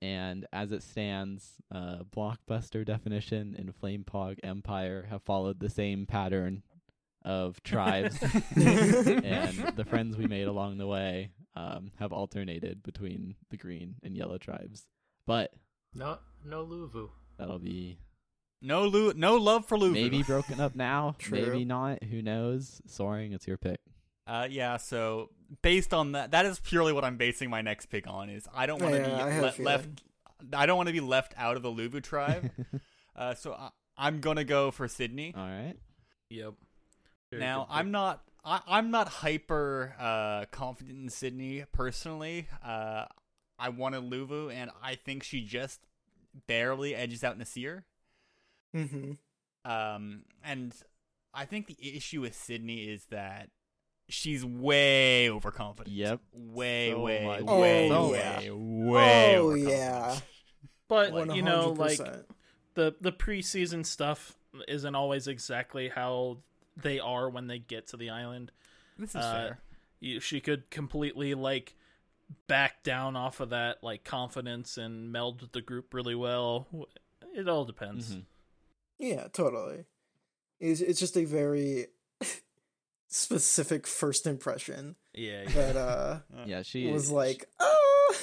and as it stands uh blockbuster definition and flame pog empire have followed the same pattern of tribes and the friends we made along the way um, have alternated between the green and yellow tribes. But no no Luvu. that'll be no Lu- no love for Luvu. maybe broken up now, True. maybe not. Who knows? Soaring, it's your pick. Uh, yeah. So based on that, that is purely what I'm basing my next pick on. Is I don't want to Yeah, be le- left. I don't want to be left out of the Luvu tribe. uh, so I, I'm gonna go for Sydney. All right. Yep. Very now. I'm not. I, I'm not hyper uh, confident in Sydney personally. Uh, I wanted Luvu, and I think she just barely edges out Naseer. Mm-hmm. Um, and I think the issue with Sydney is that she's way overconfident. Yep. Way, So way, much. way, Oh, way, yeah. way, Oh, overconfident. yeah. But you know, like the the preseason stuff isn't always exactly how they are when they get to the island. This is Uh, fair. You, she could completely like back down off of that like confidence and meld with the group really well. It all depends. Mhm. Yeah, totally. It's it's just a very specific first impression Yeah, yeah. that uh Yeah, she was like, oh,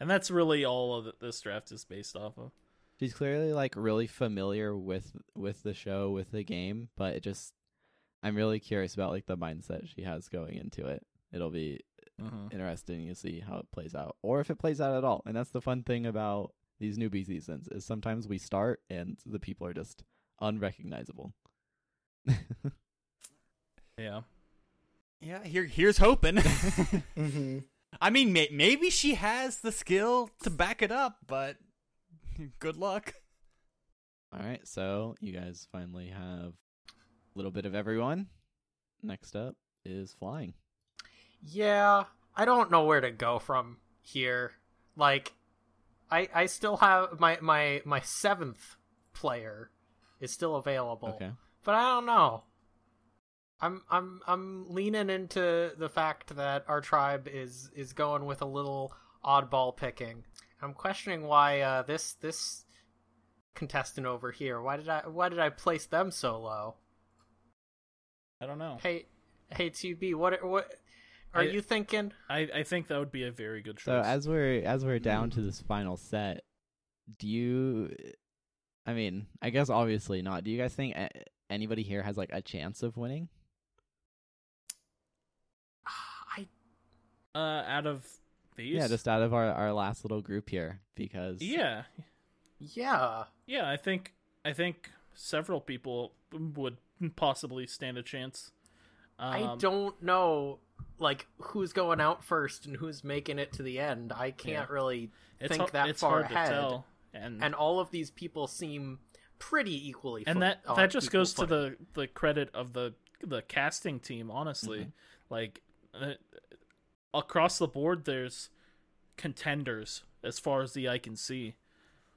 and that's really all of this draft is based off of. she's clearly like really familiar with with the show, with the game, but it just I'm really curious about like the mindset she has going into it. It'll be interesting to see how it plays out or if it plays out at all. And that's the fun thing about these newbie seasons is sometimes we start and the people are just unrecognizable. Yeah. Yeah, here, here's hoping. mm-hmm. I mean, may- maybe she has the skill to back it up, but good luck. All right, so you guys finally have a little bit of everyone. Next up is flying. Yeah, I don't know where to go from here. Like, I I still have my my my seventh player is still available, Okay. but I don't know. I'm I'm I'm leaning into the fact that our tribe is is going with a little oddball picking. I'm questioning why uh, this this contestant over here. Why did I why did I place them so low? I don't know. Hey hey TB, what what are I- you thinking? I, I think that would be a very good choice. So as we're as we're down to this final set, do you? I mean, I guess obviously not. Do you guys think anybody here has like a chance of winning? I uh, out of these, Yeah, just out of our our last little group here, because yeah, yeah. yeah. I think I think several people would possibly stand a chance. I Um, don't know like who's going out first and who's making it to the end. I can't Yeah. really it's think har- that it's far hard ahead. And And all of these people seem pretty equally. and foot- that that just goes to the the credit of the the casting team. Honestly, like uh, across the board, there's contenders as far as the eye can see.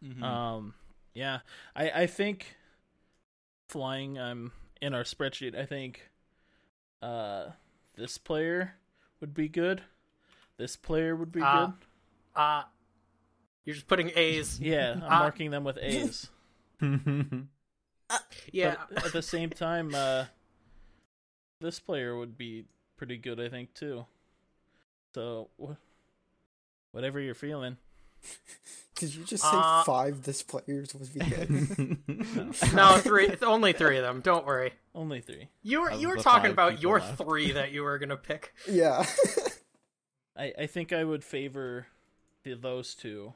Mm-hmm. Um, yeah, I I think flying. Um, in our spreadsheet, I think uh this player would be good. This player would be Uh, good. Uh you're just putting A's. Yeah, I'm uh, marking them with A's. yeah. But at the same time, uh, this player would be pretty good, I think, too. So, wh- whatever you're feeling. Did you just say Uh, five this players would be good? no, three. It's only three of them. Don't worry. Only three. You were you were talking about your left. three that you were gonna pick. yeah. I, I think I would favor the, those two.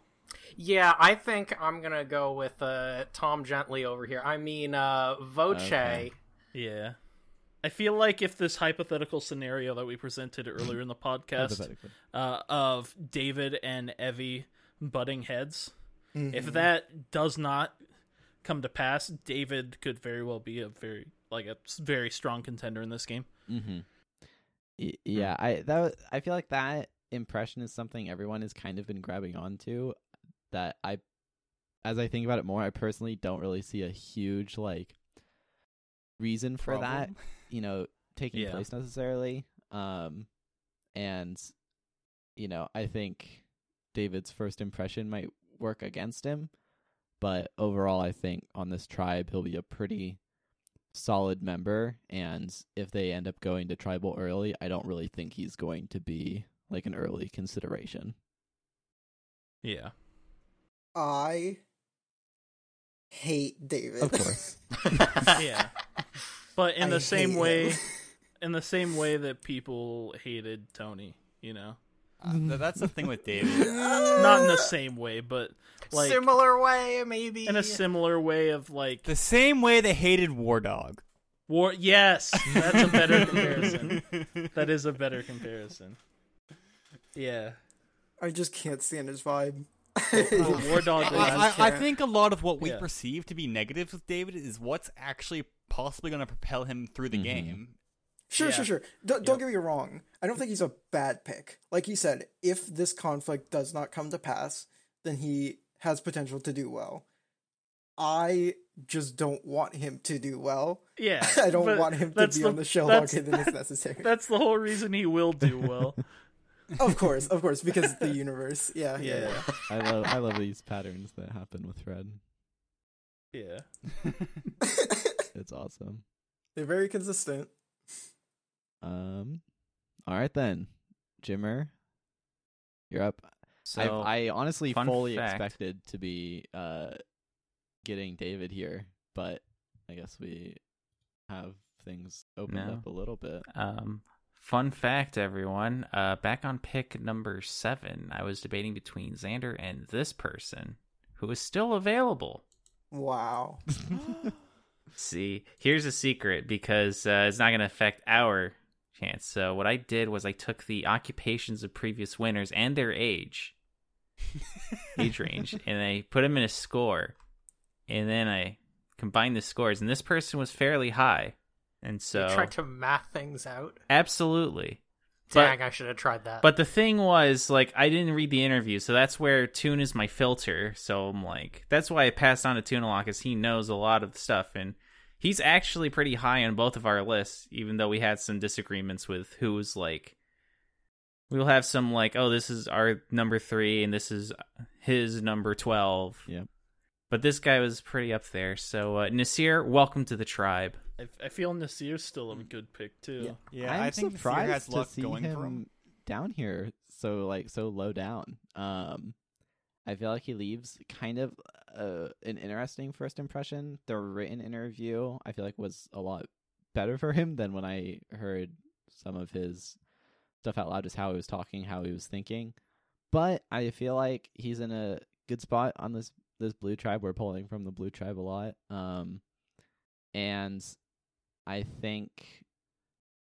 Yeah, I think I'm gonna go with uh, Tom Gently over here. I mean, uh, Voce. Okay. Yeah. I feel like if this hypothetical scenario that we presented earlier in the podcast uh, of David and Evvie butting heads, if Mhm. that does not come to pass, David could very well be a very like a s- very strong contender in this game. Mm-hmm. Y- yeah, I that was, I feel like that impression is something everyone has kind of been grabbing onto. That I, as I think about it more, I personally don't really see a huge like reason for that. You know, taking Yeah. place necessarily. Um, and you know, I think David's first impression might work against him, but overall, I think on this tribe he'll be a pretty solid member and if they end up going to tribal early i don't really think he's going to be like an early consideration Yeah. I hate David. of course Yeah. But in I the same hate way him. in the same way that people hated Tony, you know. Uh, that's the thing with David. Not in the same way, but like Similar way, maybe. in a similar way of like the same way they hated War Dog. War. Yes, that's a better comparison. That is a better comparison. Yeah. I just can't stand his vibe. Well, War Dog. I, I, I think a lot of what we Yeah. perceive to be negatives with David is what's actually possibly going to propel him through the Mhm. game. Sure, Yeah. sure, sure. Don't, don't get me wrong. I don't think he's a bad pick. Like he said, if this conflict does not come to pass, then he has potential to do well. I just don't want him to do well. yeah. I don't want him to be the- on the show that's- longer than is necessary. That's the whole reason he will do well. Of course, of course, because the universe. Yeah, yeah, Yeah. yeah. I love I love these patterns that happen with Fred. Yeah. It's awesome. They're very consistent. Um, all right then, Jimmer, you're up. So I, I honestly fully fact. expected to be uh getting David here, but I guess we have things opened No. up a little bit. Um, fun fact, everyone. Uh, back on pick number seven, I was debating between Xander and this person, who is still available. Wow. See, here's a secret because uh, it's not going to affect our chance. So what I did was I took the occupations of previous winners and their age, age range, and I put them in a score, and then I combined the scores, and this person was fairly high, and so You tried to math things out. absolutely. But- Dang, I should have tried that. But the thing was, like, I didn't read the interview, so that's where Toon is my filter. So I'm like, that's why I passed on to Toonalot, because he knows a lot of the stuff, and he's actually pretty high on both of our lists, even though we had some disagreements with who's like. We'll have some like, oh, this is our number three, and this is his number twelve. Yeah. But this guy was pretty up there. So uh, Naseer, welcome to the tribe. I, I feel Naseer's still a good pick too. Yeah, I'm I think Naseer surprised has luck to see going him, for down here, so like so low down. Um, I feel like he leaves kind of uh, an interesting first impression. The written interview, I feel like, was a lot better for him than when I heard some of his stuff out loud, just how he was talking, how he was thinking. But I feel like he's in a good spot on this this blue tribe. We're pulling from the blue tribe a lot, um, and I think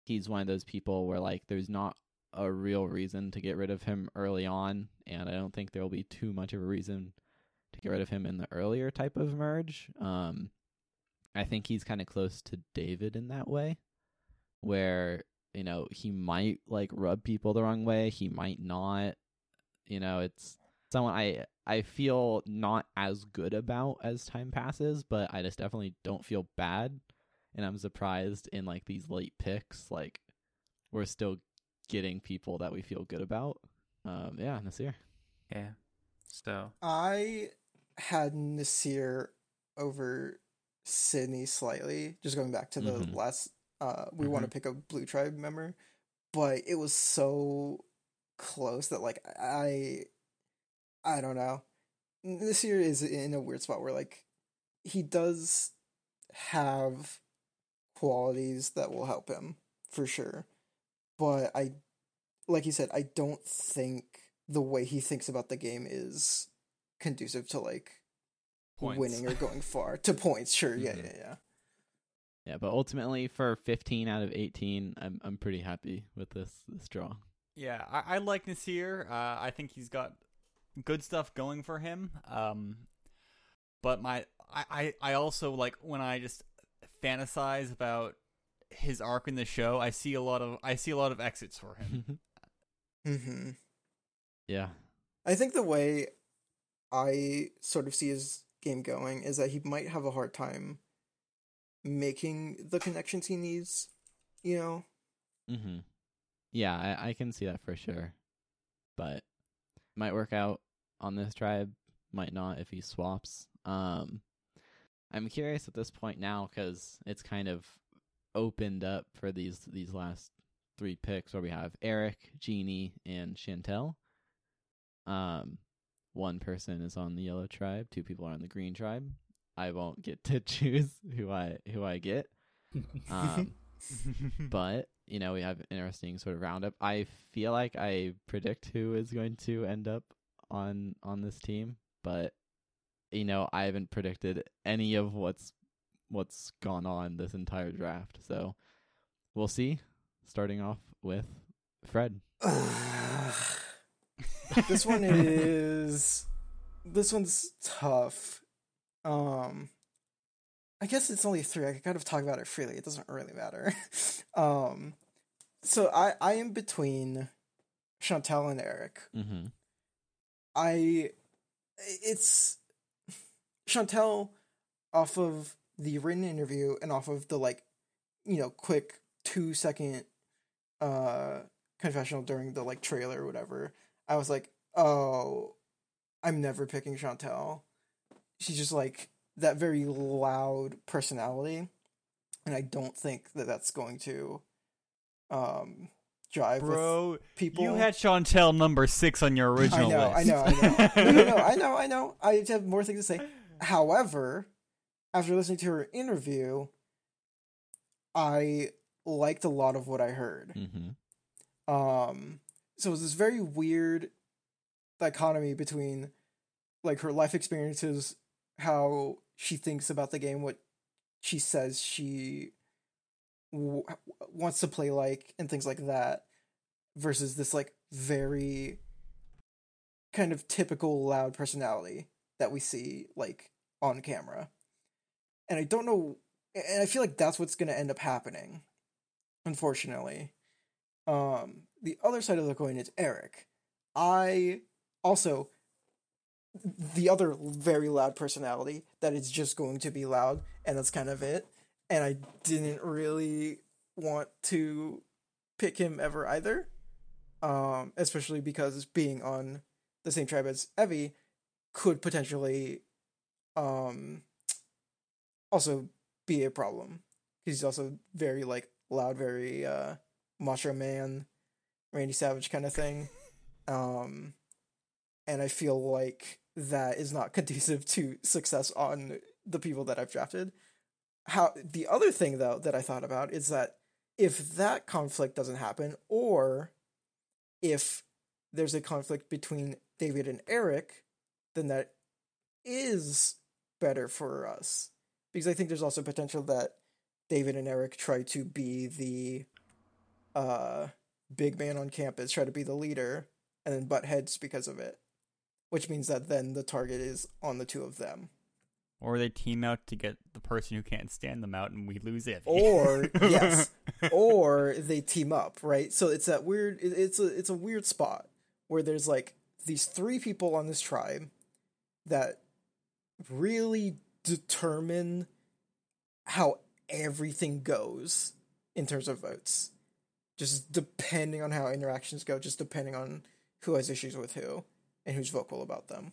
he's one of those people where like there's not a real reason to get rid of him early on, and I don't think there will be too much of a reason to get rid of him in the earlier type of merge. Um, I think he's kind of close to David in that way, where you know he might like rub people the wrong way, he might not. You know, it's someone I I feel not as good about as time passes, but I just definitely don't feel bad and I'm surprised in like these late picks, like we're still getting people that we feel good about. Um, yeah, Naseer. Yeah. So I had Naseer over Sydney slightly, just going back to the Mhm. last uh we want to pick a blue tribe member, but it was so close that like I I don't know. Naseer is in a weird spot where like he does have qualities that will help him for sure. But I like you said, I don't think the way he thinks about the game is conducive to like Points. winning or going far to points. Sure, yeah, Mhm. yeah, yeah. Yeah, but ultimately for 15 out of 18, I'm I'm pretty happy with this this draw. Yeah, I, I like Naseer. Uh, I think he's got good stuff going for him. Um, but my I, I, I also like when I just fantasize about his arc in the show. I see a lot of I see a lot of exits for him. hmm yeah. I think the way I sort of see his game going is that he might have a hard time making the connections he needs. You know, Mm-hmm. Yeah, I, I can see that for sure. But might work out on this tribe, might not if he swaps. Um, I'm curious at this point now because it's kind of opened up for these these last three picks where we have Eric, Genie, and Chantel. Um, one person is on the yellow tribe, two people are on the green tribe. I won't get to choose who I who I get. Um, but you know we have an interesting sort of roundup. I feel like I predict who is going to end up on on this team, but you know I haven't predicted any of what's what's gone on this entire draft. So we'll see. Starting off with Fred. this one is this one's tough. Um I guess it's only three. I could kind of talk about it freely. It doesn't really matter. um so I I am between Chantel and Eric. Mm-hmm. I it's Chantel off of the written interview and off of the like you know quick two second uh confessional during the like trailer or whatever i was like oh i'm never picking chantel she's just like that very loud personality and i don't think that that's going to um drive Bro, people you had Chantel number six on your original I know, list. I know, I know. no, no, no, I know, I know. I have more things to say. However, after listening to her interview, I liked a lot of what I heard. Mm-hmm. Um, so it was this very weird dichotomy between like her life experiences, how she thinks about the game, what she says she w- wants to play like, and things like that, versus this like very kind of typical loud personality that we see like on camera. And I don't know and I feel like that's what's going to end up happening unfortunately. Um the other side of the coin is Eric. I also the other very loud personality that is just going to be loud and that's kind of it. And I didn't really want to pick him ever either. Um especially because being on the same tribe as Evvie could potentially um also be a problem. Because he's also very like loud, very uh macho man, Randy Savage kind of thing. Um and I feel like that is not conducive to success on the people that I've drafted. How the other thing though that I thought about is that if that conflict doesn't happen or if there's a conflict between David and Eric, then that is better for us. Because I think there's also potential that David and Eric try to be the uh big man on campus, try to be the leader, and then butt heads because of it. Which means that then the target is on the two of them. Or they team out to get the person who can't stand them out, and we lose it. Or yes, or they team up, right? So it's that weird. It's a it's a weird spot where there's like these three people on this tribe that really determine how everything goes in terms of votes. Just depending on how interactions go, just depending on who has issues with who and who's vocal about them.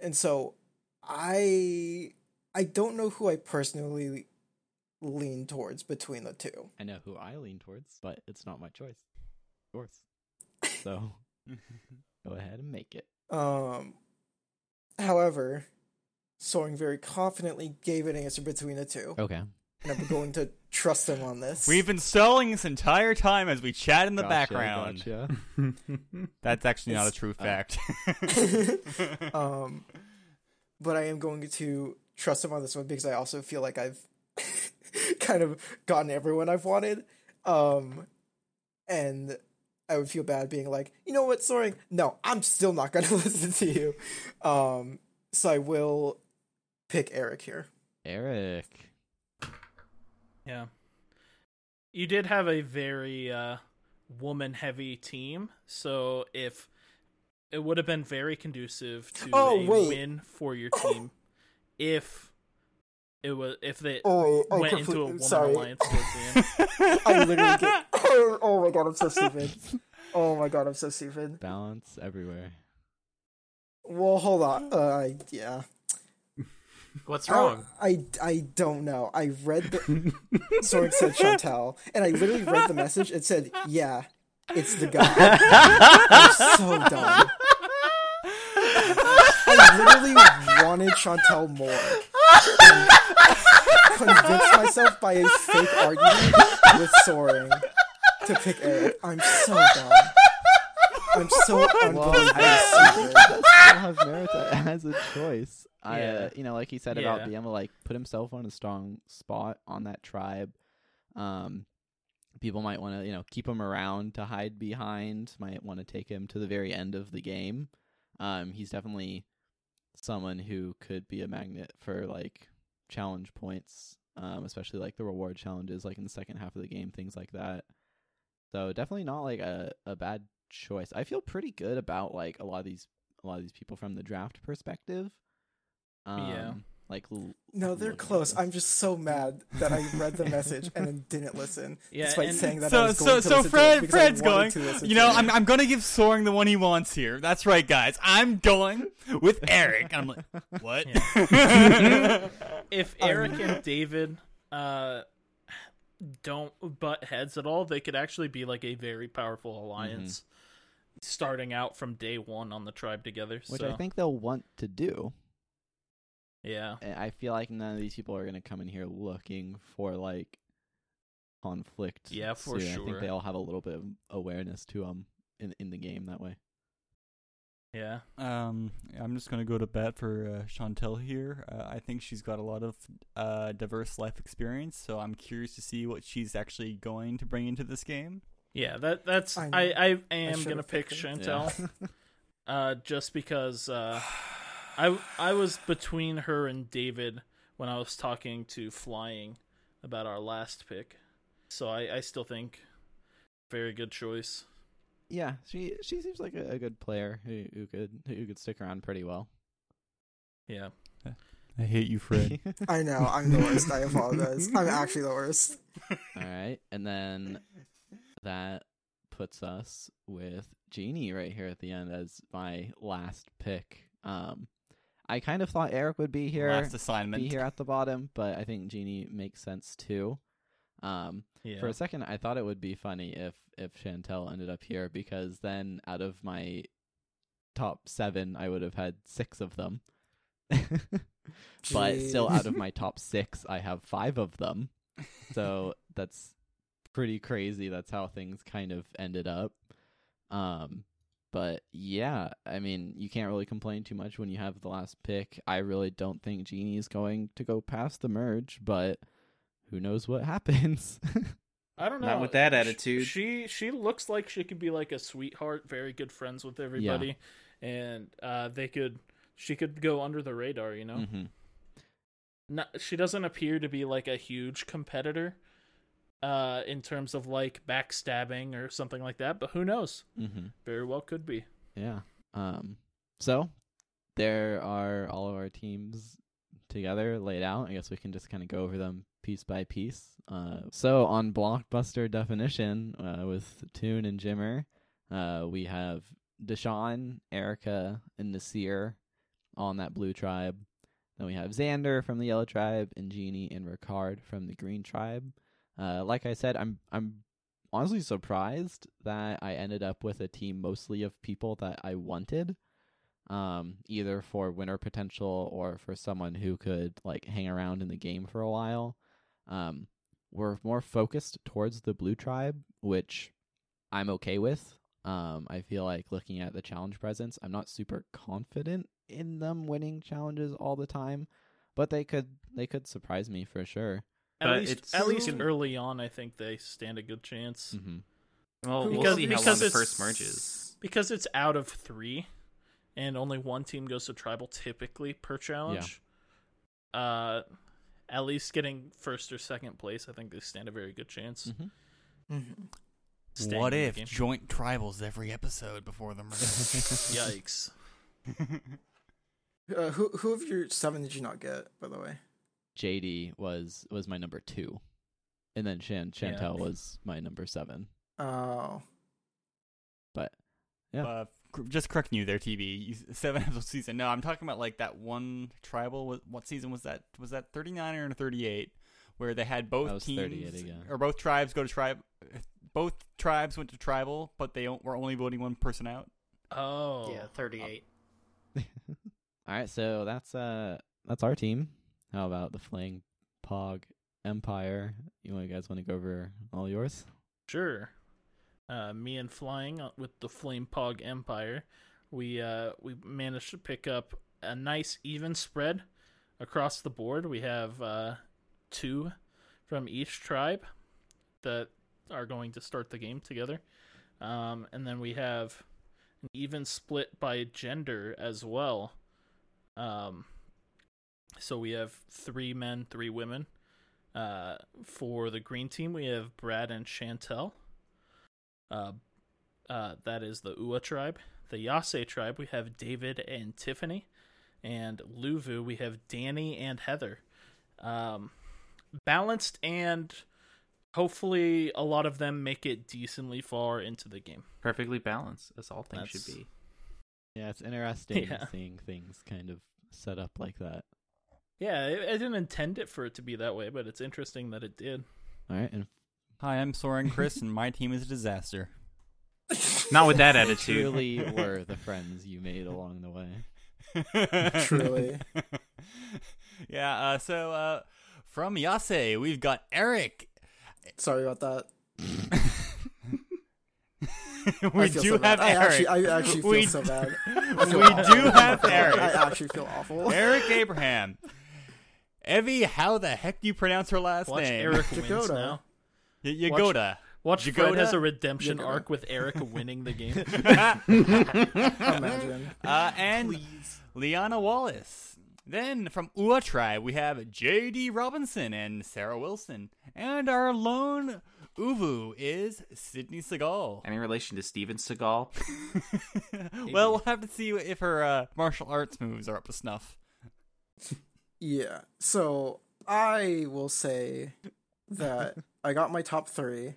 And so I I don't know who I personally lean towards between the two. I know who I lean towards, but it's not my choice. Yours. So go ahead and make it. Um however, Soaring very confidently gave an answer between the two. Okay. And I'm going to trust him on this. We've been stalling this entire time as we chat in the Gotcha, background. Gotcha. That's actually not a It's- true uh, fact. um but I am going to trust him on this one because I also feel like I've kind of gotten everyone I've wanted. Um and I would feel bad being like, you know what, Soaring? No, I'm still not gonna listen to you. Um so I will pick Eric here. Eric. Yeah. You did have a very uh, woman heavy team, so if it would have been very conducive to Oh, a wait. win for your team if it was if they Oh, I went into a woman sorry. alliance towards the end. I literally get oh, oh my god, I'm so stupid. Oh my god, I'm so stupid. Balance everywhere. Well, hold on. Uh, yeah. What's I- wrong? I, I don't know. I read the Sorg said Chantel, and I literally read the message. It said, "Yeah, it's the guy." I'm so dumb. I literally wanted Chantel more. Convinced myself by a fake argument with Soaring to pick Eric. I'm so dumb. I'm so Well, unbelievably I stupid. does have merit as a choice. I, uh, Yeah. you know, like he said Yeah. about being able to like put himself on a strong spot on that tribe. Um, people might want to, you know, keep him around to hide behind. Might want to take him to the very end of the game. Um, he's definitely someone who could be a magnet for like challenge points, um, especially like the reward challenges, like in the second half of the game, things like that. So definitely not like a, a bad choice. I feel pretty good about like a lot of these a lot of these people from the draft perspective. Um, Yeah. Like l- No, they're close. I'm just so mad that I read the message and then didn't listen, Yeah, despite saying that I So was so going to so listen to it Fred Fred's going. to You know, it. I'm I'm gonna give Soaring the one he wants here. That's right, guys. I'm going with Eric. And I'm like, what? if Eric and David uh don't butt heads at all, they could actually be like a very powerful alliance starting out from day one on the tribe together. which so I think they'll want to do. yeah. And I feel like none of these people are going to come in here looking for like conflict. Yeah, for soon. I think they all have a little bit of awareness to them in in the game that way. Yeah. Um, I'm just gonna go to bat for uh, Chantel here. Uh, I think she's got a lot of uh, diverse life experience, so I'm curious to see what she's actually going to bring into this game. Yeah, that that's I I. I, am should've gonna pick picked her. Chantel. uh, just because uh, I I was between her and David when I was talking to Flying about our last pick, so I I still think very good choice. yeah, she she seems like a, a good player who who could who could stick around pretty well. Yeah, I hate you, Fred. I know, I'm the worst. I apologize. I'm actually the worst. All right, and then that puts us with Genie right here at the end as my last pick. Um, I kind of thought Eric would be here, Last assignment. be here at the bottom, but I think Genie makes sense too. Um, yeah. for a second, I thought it would be funny if if Chantel ended up here because then out of my top seven, I would have had six of them. but still, out of my top six, I have five of them. So that's pretty crazy. That's how things kind of ended up. Um, but yeah, I mean, you can't really complain too much when you have the last pick. I really don't think Genie's going to go past the merge, but who knows what happens. I don't know. Not with that attitude. She she looks like she could be like a sweetheart, very good friends with everybody, and uh, they could she could go under the radar. You know, Mm-hmm. not she doesn't appear to be like a huge competitor, uh, in terms of like backstabbing or something like that. But who knows? hmm Very well could be. Yeah. Um. So there are all of our teams together laid out. I guess we can just kind of go over them piece by piece. Uh. So on blockbuster definition, uh, with Toon and Jimmer, uh, we have Deshawn, Erika, and Naseer on that blue tribe. Then we have Xander from the yellow tribe, and Genie and Ricard from the green tribe. Uh, like I said, I'm I'm honestly surprised that I ended up with a team mostly of people that I wanted, um, either for winner potential or for someone who could like hang around in the game for a while. Um, we're more focused towards the blue tribe, which I'm okay with. Um, I feel like looking at the challenge presence, I'm not super confident in them winning challenges all the time, but they could they could surprise me for sure. At least it's- at least Who- early on, I think they stand a good chance hmm Well, Because- we'll see how long the it's- first merge is. because it's out of three, and only one team goes to tribal typically per challenge. Uh, at least getting first or second place, I think they stand a very good chance. hmm Mhm. staying what if game. joint tribals every episode before the merge? Yikes! Uh, who who of your seven did you not get? By the way. JD was was my number two, and then Shan Yeah. Chantel was my number seven. Oh. But Yeah. Uh, just correcting you there, TB. You, s- seven episode season. No, I'm talking about like that one tribal. What, what season was that? Was that 39 or 38? Where they had both teams again. or both tribes go to tribe. Both tribes went to tribal, but they were only voting one person out. Oh, Yeah, 38. all right, so that's uh that's our team. How about the Fling Pog Empire? You guys want to go over all yours? Sure. uh, me and flying uh, with the Flame Pog Empire, we uh, we managed to pick up a nice even spread across the board. We have uh, two from each tribe that are going to start the game together, um, and then we have an even split by gender as well. Um, so we have three men, three women. Uh, for the green team, we have Brad and Chantel. Uh, uh, that is the Ua tribe. The Yase tribe, we have David and Tiffany. And Luvu, we have Danny and Heather. Um, balanced and hopefully a lot of them make it decently far into the game. Perfectly balanced, as all things That's- should be. Yeah, it's interesting Yeah. seeing things kind of set up like that. Yeah, I, I didn't intend it for it to be that way, but it's interesting that it did. All right, and Hi, I'm Soren Chris, and my team is a disaster. Not with that attitude. truly were the friends you made along the way. Truly. yeah. Uh, so uh, from Yase, we've got Eric. Sorry about that. we do so bad. have I Eric. actually, I actually feel we, so bad. we do have Eric. I actually feel awful. Eric Abraham. Evvie, how the heck do you pronounce her last Watch name? Eric wins Jagoda. now. Y- Yagoda. Watch Jagoda? Fred has a redemption Jagoda. arc with Eric winning the game. Imagine. Uh, and Liana Wallace. Then from Ua Tribe, we have J.D. Robinson and Sara Wilson. And our lone Luvu is Sydney Segal. Any relation to Steven Seagal? well, we'll have to see if her uh, martial arts moves are up to snuff. Yeah. So I will say that I got my top three.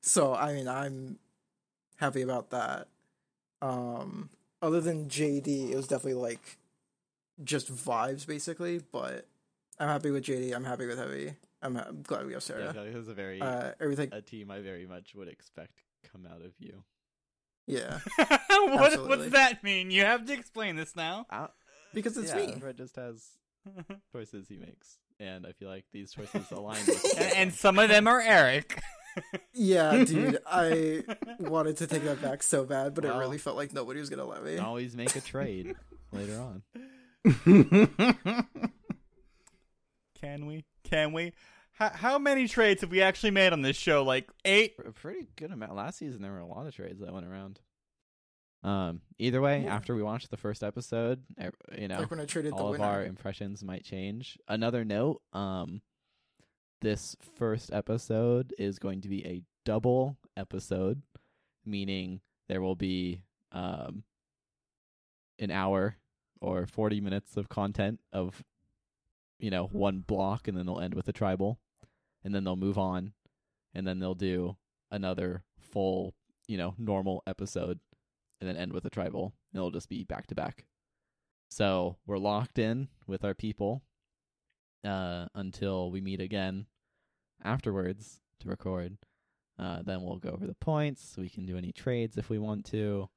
So I mean I'm happy about that. Um other than JD, it was definitely like just vibes basically, but I'm happy with JD, I'm happy with Evvie. I'm, ha- I'm glad we have Yeah, Sara. that was a very Uh everything a team I very much would expect come out of you. yeah. what, Absolutely. what's that mean? You have to explain this now. Uh, Because it's yeah, me. Fred just has choices he makes, and I feel like these choices align with. and, and some of them are Eric. Yeah, dude, I wanted to take that back so bad, but Well- it really felt like nobody was gonna let me. always make a trade later on. Can we? Can we? How, how many trades have we actually made on this show? Like eight? A pretty good amount. Last season there were a lot of trades that went around. Um. Either way, Yeah. after we watched the first episode, you know, like when I traded all of our impressions might change. Another note, um this first episode is going to be a double episode, meaning there will be um an hour or 40 minutes of content of you know, one block and then they'll end with a tribal and then they'll move on and then they'll do another full, you know, normal episode and then end with a tribal. And it'll just be back to back. So we're locked in with our people uh, until we meet again afterwards to record. Uh, then we'll go over the points. We can do any trades if we want to,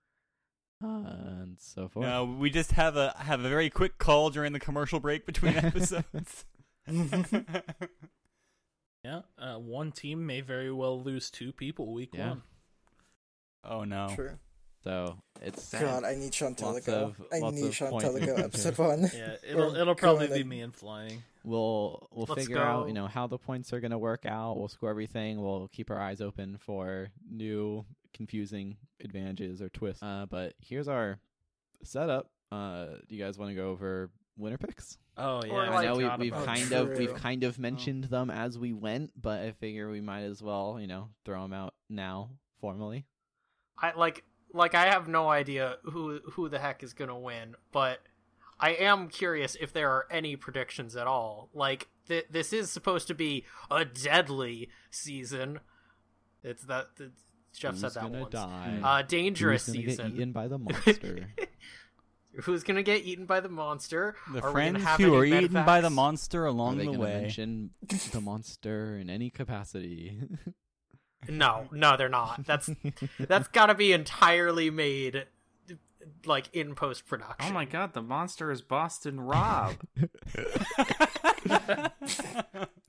uh, and so forth. No, we just have a have a very quick call during the commercial break between episodes. yeah, uh, one team may very well lose two people week Yeah. one. oh no. True. So it's God, I need Chantel to go. of- I need of Chantel to go episode one. Yeah, it'll it'll probably be me and flying. we'll we'll Let's figure out you know how the points are going to work out. We'll score everything. We'll keep our eyes open for new confusing advantages or twists. Uh, but here's our setup. Uh do you guys want to go over winner picks? Oh yeah, Or, i know we, we've about Oh, kind of we've kind of mentioned them as we went but i figure we might as well you know throw them out now formally. I like like I have no idea who who the heck is gonna win, but I am curious if there are any predictions at all. Like th- this is supposed to be a deadly season. It's that th- Jeff Who's said that gonna once. die Uh, dangerous Who's gonna season. get eaten by the monster Who's gonna get eaten by the monster? The Are friends who are eaten by the medevacs? monster are along they the going to way. mention the monster in any capacity No, no, they're not. That's that's got to be entirely made like in post production. Oh my god, the monster is Boston Rob.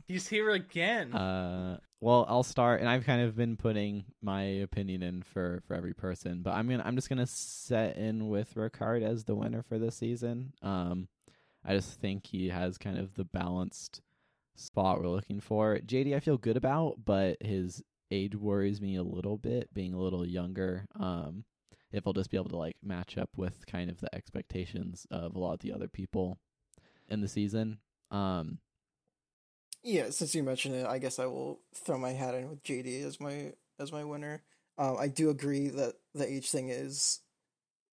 He's here again. Uh, well, I'll start, and I've kind of been putting my opinion in for for every person, but I'm gonna I'm just gonna set in with Ricard as the winner for this season. Um, I just think he has kind of the balanced spot we're looking for. JD, I feel good about, but his age worries me a little bit, being a little younger. Um, if I'll just be able to like match up with kind of the expectations of a lot of the other people in the season. Um, Yeah, since you mentioned it, I guess I will throw my hat in with JD as my as my winner. Um, I do agree that the age thing is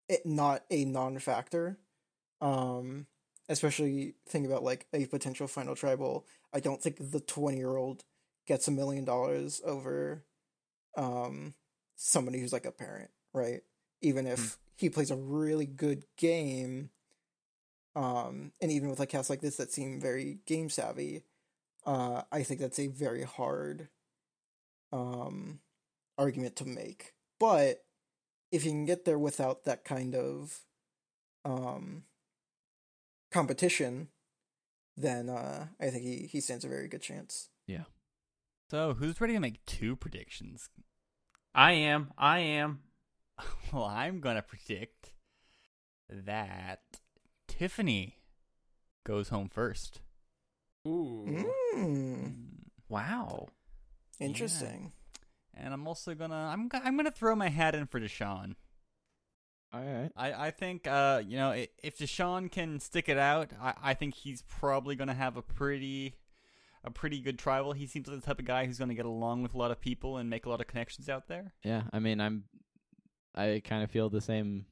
it not a non-factor. Um, especially think about like a potential final tribal. I don't think the twenty-year-old gets a million dollars over um somebody who's like a parent, right? Even if he plays a really good game, um, and even with like casts like this that seem very game savvy, uh, I think that's a very hard um, argument to make. But if you can get there without that kind of um, competition, then uh, I think he, he stands a very good chance. So, who's ready to make two predictions? I am. I am. Well, I'm gonna predict that Tiffany goes home first. Ooh. Mm, Wow. interesting. And I'm also gonna I'm I'm gonna throw my hat in for Deshawn. all right. I, I think uh you know if Deshawn can stick it out, I, I think he's probably gonna have a pretty a pretty good tribal. He seems like the type of guy who's gonna get along with a lot of people and make a lot of connections out there. Yeah, I mean, I'm, I kind of feel the same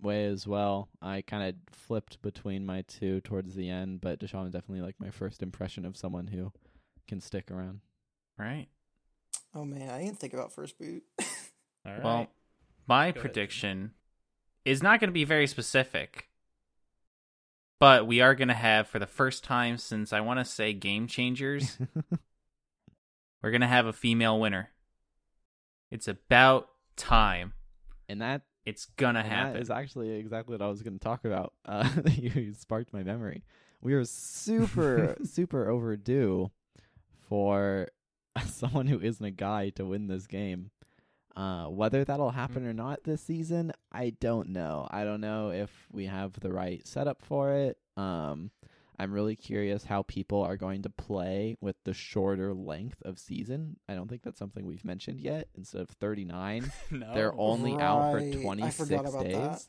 way as well. I kind of flipped between my two towards the end, but Deshawn is definitely like my first impression of someone who can stick around. Right. Oh man, I didn't think about first boot. All right. Well, my Go ahead. prediction is not going to be very specific, but we are going to have, for the first time since I want to say Game Changers, we're going to have a female winner. It's about time. and that, It's going to happen. that is actually exactly what I was going to talk about. Uh, you sparked my memory. We are super, super overdue for someone who isn't a guy to win this game. Uh, whether that'll happen or not this season, I don't know. I don't know if we have the right setup for it. Um, I'm really curious how people are going to play with the shorter length of season. I don't think that's something we've mentioned yet. Instead of 39, no. they're only out for 26 days.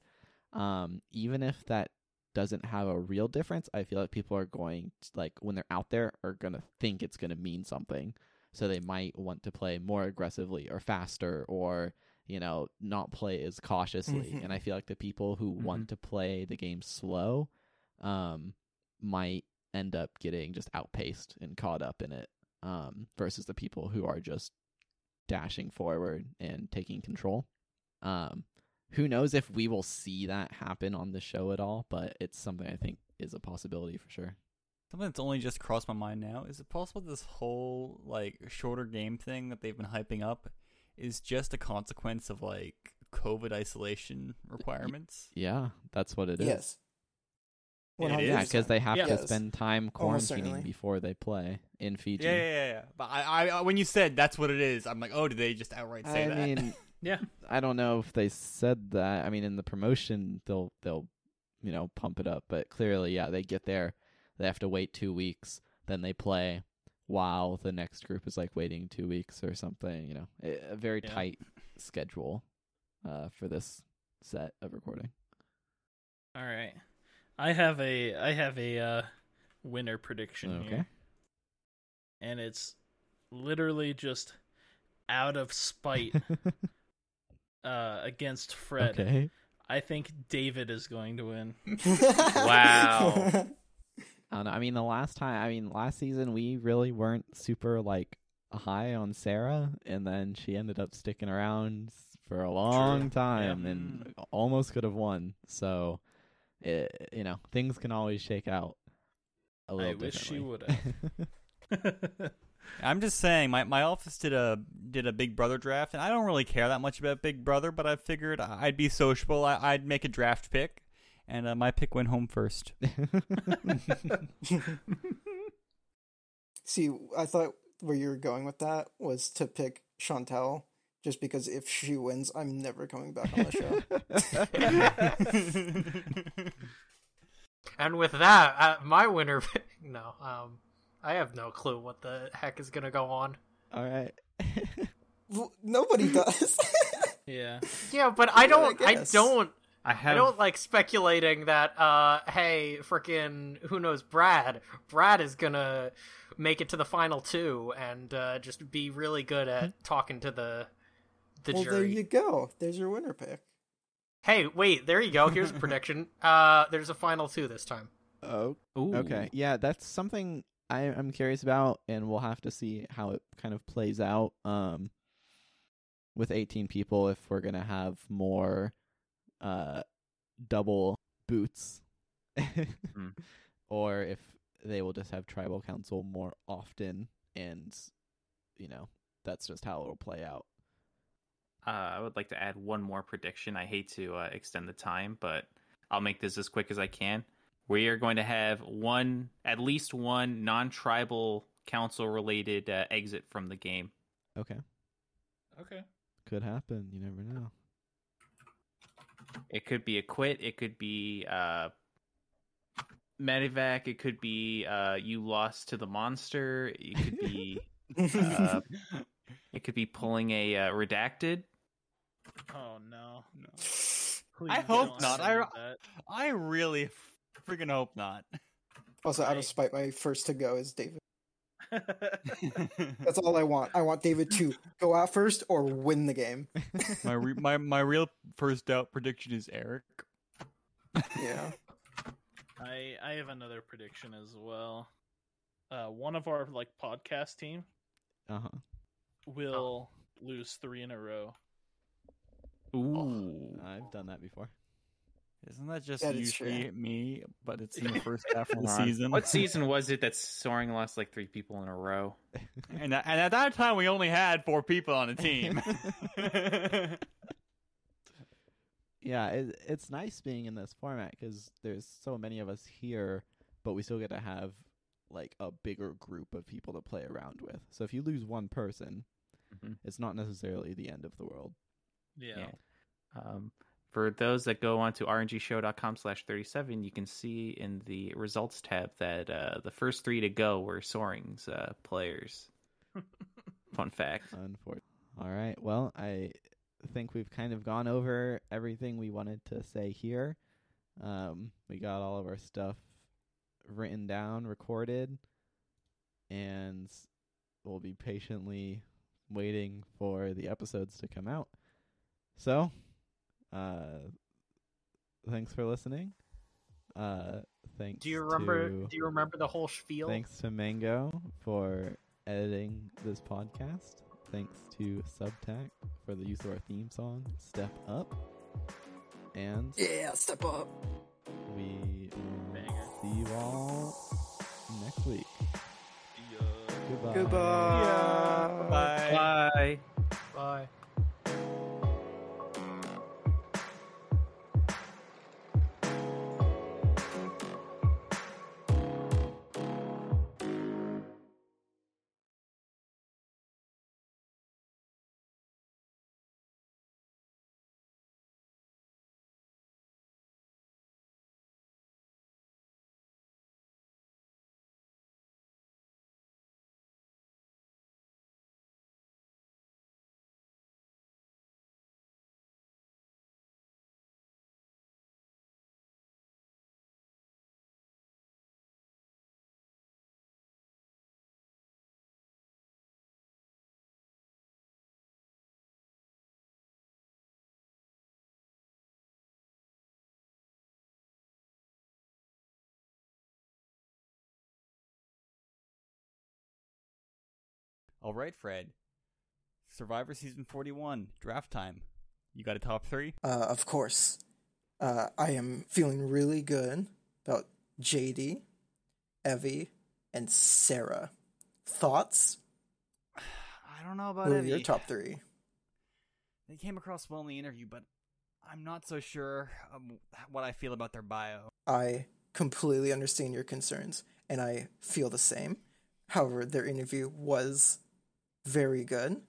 Um, even if that doesn't have a real difference, I feel like people are going to, like when they're out there are going to think it's going to mean something. So they might want to play more aggressively or faster or you know not play as cautiously. Mhm. And I feel like the people who want to play the game slow um might end up getting just outpaced and caught up in it um versus the people who are just dashing forward and taking control. Um, who knows if we will see that happen on the show at all, but it's something I think is a possibility for sure. Something that's only just crossed my mind now. Is it possible this whole like shorter game thing that they've been hyping up is just a consequence of like COVID isolation requirements? Yeah, that's what it is. yes. It is. Yeah, because they have Yeah. to spend time Almost quarantining before they play in Fiji. Yeah, yeah, yeah, yeah. But I, I, when you said that's what it is, I'm like, oh, did they just outright say I that? mean, Yeah. I don't know if they said that. I mean, in the promotion, they'll they'll you know pump it up, but clearly, yeah, they get there, they have to wait two weeks, then they play, while the next group is like waiting two weeks or something. You know, a, a very Yeah. tight schedule uh, for this set of recording. All right. I have a I have a uh, winner prediction Okay. here, and it's literally just out of spite uh, against Fred. okay. I think David is going to win. Wow. I don't know. I mean, the last time, I mean, last season we really weren't super like high on Sarah, and then she ended up sticking around for a long time and mm. almost could have won. So, it, you know, things can always shake out a little I wish she differently. would I'm just saying, my, my office did a did a Big Brother draft, and I don't really care that much about Big Brother, but I figured I'd be sociable. I, I'd make a draft pick, and uh, my pick went home first. See, I thought where you were going with that was to pick Chantel, just because if she wins, I'm never coming back on the show. And with that, uh, my winner. no, um, I have no clue what the heck is gonna go on. All right. Well, Nobody does. Yeah. Yeah, but I don't. I, guess. don't. I I don't like speculating that. Uh, hey, freaking, who knows? Brad. Brad is gonna make it to the final two and uh, just be really good at talking to the the well, there you go. There's your winner pick. Hey, wait, there you go. Here's a prediction. Uh, there's a final two this time. oh, Ooh. okay. Yeah, that's something I, I'm curious about, and we'll have to see how it kind of plays out. Um, with 18 people, if we're gonna have more, uh, double boots, or if they will just have tribal council more often, and you know that's just how it'll play out. Uh, I would like to add one more prediction. I hate to uh, extend the time, but I'll make this as quick as I can. We are going to have one, at least one non-tribal council-related uh, exit from the game. Okay, Okay. could happen. You never know. It could be a quit. It could be uh, medevac. It could be uh, you lost to the monster. It could be uh, it could be pulling a uh, redacted. Oh no. No. Please I hope don't I- that. I really freaking hope not. Also, out of spite, my first to go is David. That's all I want. I want David to go out first or win the game. my re- my my real first out prediction is Eric. Yeah. I I have another prediction as well. Uh, one of our like podcast team Uh huh. will lose three in a row. Ooh, I've done that before. Isn't that just That is usually true. me? But it's in the first half of the season. What season was it that Soaring lost like three people in a row? And, and at that time, we only had four people on the team. Yeah, it, it's nice being in this format because there's so many of us here, but we still get to have like a bigger group of people to play around with. So if you lose one person, Mhm. it's not necessarily the end of the world. Yeah. Yeah. Um, for those that go on to rngshow.com slash 37, you can see in the results tab that uh, the first three to go were Soaring's uh, players. Fun fact. Unfortunately. All right. Well, I think we've kind of gone over everything we wanted to say here. Um, we got all of our stuff written down, recorded, and we'll be patiently waiting for the episodes to come out. So, uh, thanks for listening. Uh, thanks. Do you remember? To, Do you remember the whole spiel? Thanks to Mango for editing this podcast. Thanks to Subtac for the use of our theme song, Step Up. And Yeah, step up. we will Banger. see you all next week. Yeah. Goodbye. Goodbye. Bye. Bye. Bye. All right, Fred. Survivor season 41, draft time. You got a top three? Uh, of course. Uh, I am feeling really good about JD, Evvie, and Sara. Thoughts? I don't know about Who are any. your top three? They came across well in the interview, but I'm not so sure um, what I feel about their bio. I completely understand your concerns, and I feel the same. However, their interview was very good,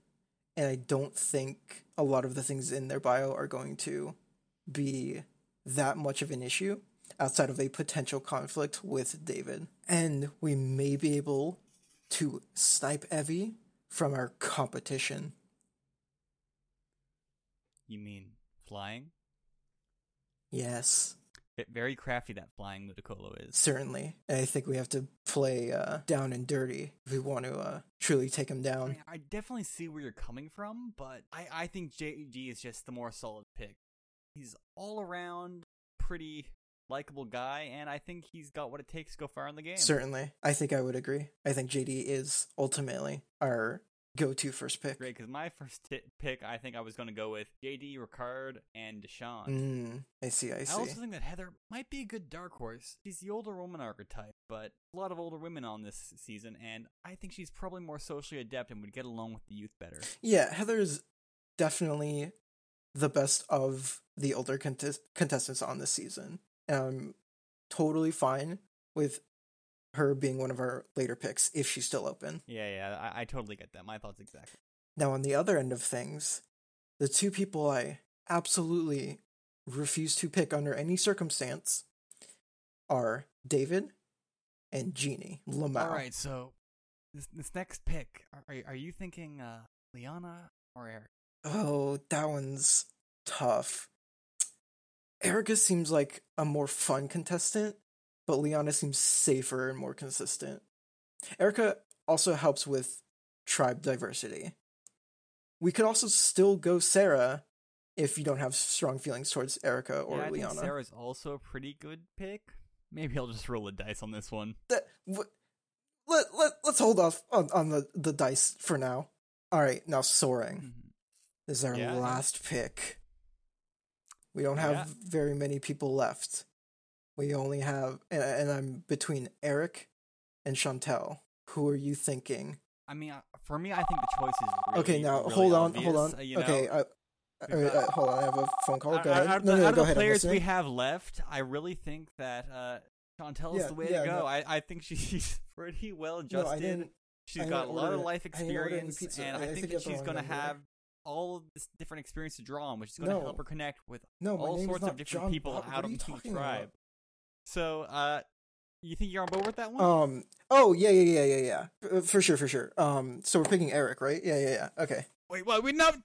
and I don't think a lot of the things in their bio are going to be that much of an issue outside of a potential conflict with David. And we may be able to snipe Evvie from our competition. You mean flying? Yes, Very crafty that flying Ludicolo is. certainly. And I think we have to play uh, down and dirty if we want to uh, truly take him I, down. mean, I definitely see where you're coming from, but I, I think JD is just the more solid pick. He's all around pretty likable guy, and I think he's got what it takes to go far in the game. Certainly. I think I would agree. I think JD is ultimately our go to first pick. Great, because my first t- pick, I think I was going to go with JD, Ricard, and Deshawn. Mm, I see, I see. I also think that Heather might be a good dark horse. She's the older woman archetype, but a lot of older women on this season, and I think she's probably more socially adept and would get along with the youth better. Yeah, Heather's definitely the best of the older contest- contestants on this season. And I'm totally fine with her being one of our later picks if she's still open. Yeah, yeah, I, I totally get that. My thoughts exactly. Now, on the other end of things, the two people I absolutely refuse to pick under any circumstance are David and Genie Lamau. All right, so this this next pick, are are you thinking uh, Liana or Eric? Oh, that one's tough. Erika seems like a more fun contestant, but Liana seems safer and more consistent. Erika also helps with tribe diversity. We could also still go Sara if you don't have strong feelings towards Erika or yeah, I Liana. think Sara's also a pretty good pick. Maybe I'll just roll a dice on this one. that wh- let let let's hold off on, on the, the dice for now. All right, now soaring. Mhm. Is our yeah. last pick. We don't have Yeah. very many people left. We only have, and, and I'm between Eric and Shantel. Who are you thinking? I mean, uh, for me, I think the choice is really, okay, now really hold on, obvious, hold on. uh, you okay, know? I, We've uh, hold on. I have a phone call. Out- Go ahead. Out, of no, the, no, out no, of go the ahead. Players we have left, I really think that uh, Shantel is Yeah, the way yeah, to go. I, I think she's pretty well adjusted. She's I got a lot of life I didn't order any experience, and I- I I think that she's going to have all of this different experience to draw on, which is going to help her connect with No, all sorts of different people. Out of the tribe. So, uh, you think you're on board with that one? Um. Oh yeah, yeah, yeah, yeah, yeah. Uh, For sure, for sure. Um. So we're picking Eric, right? Yeah, yeah, yeah. Okay. Wait, what? We not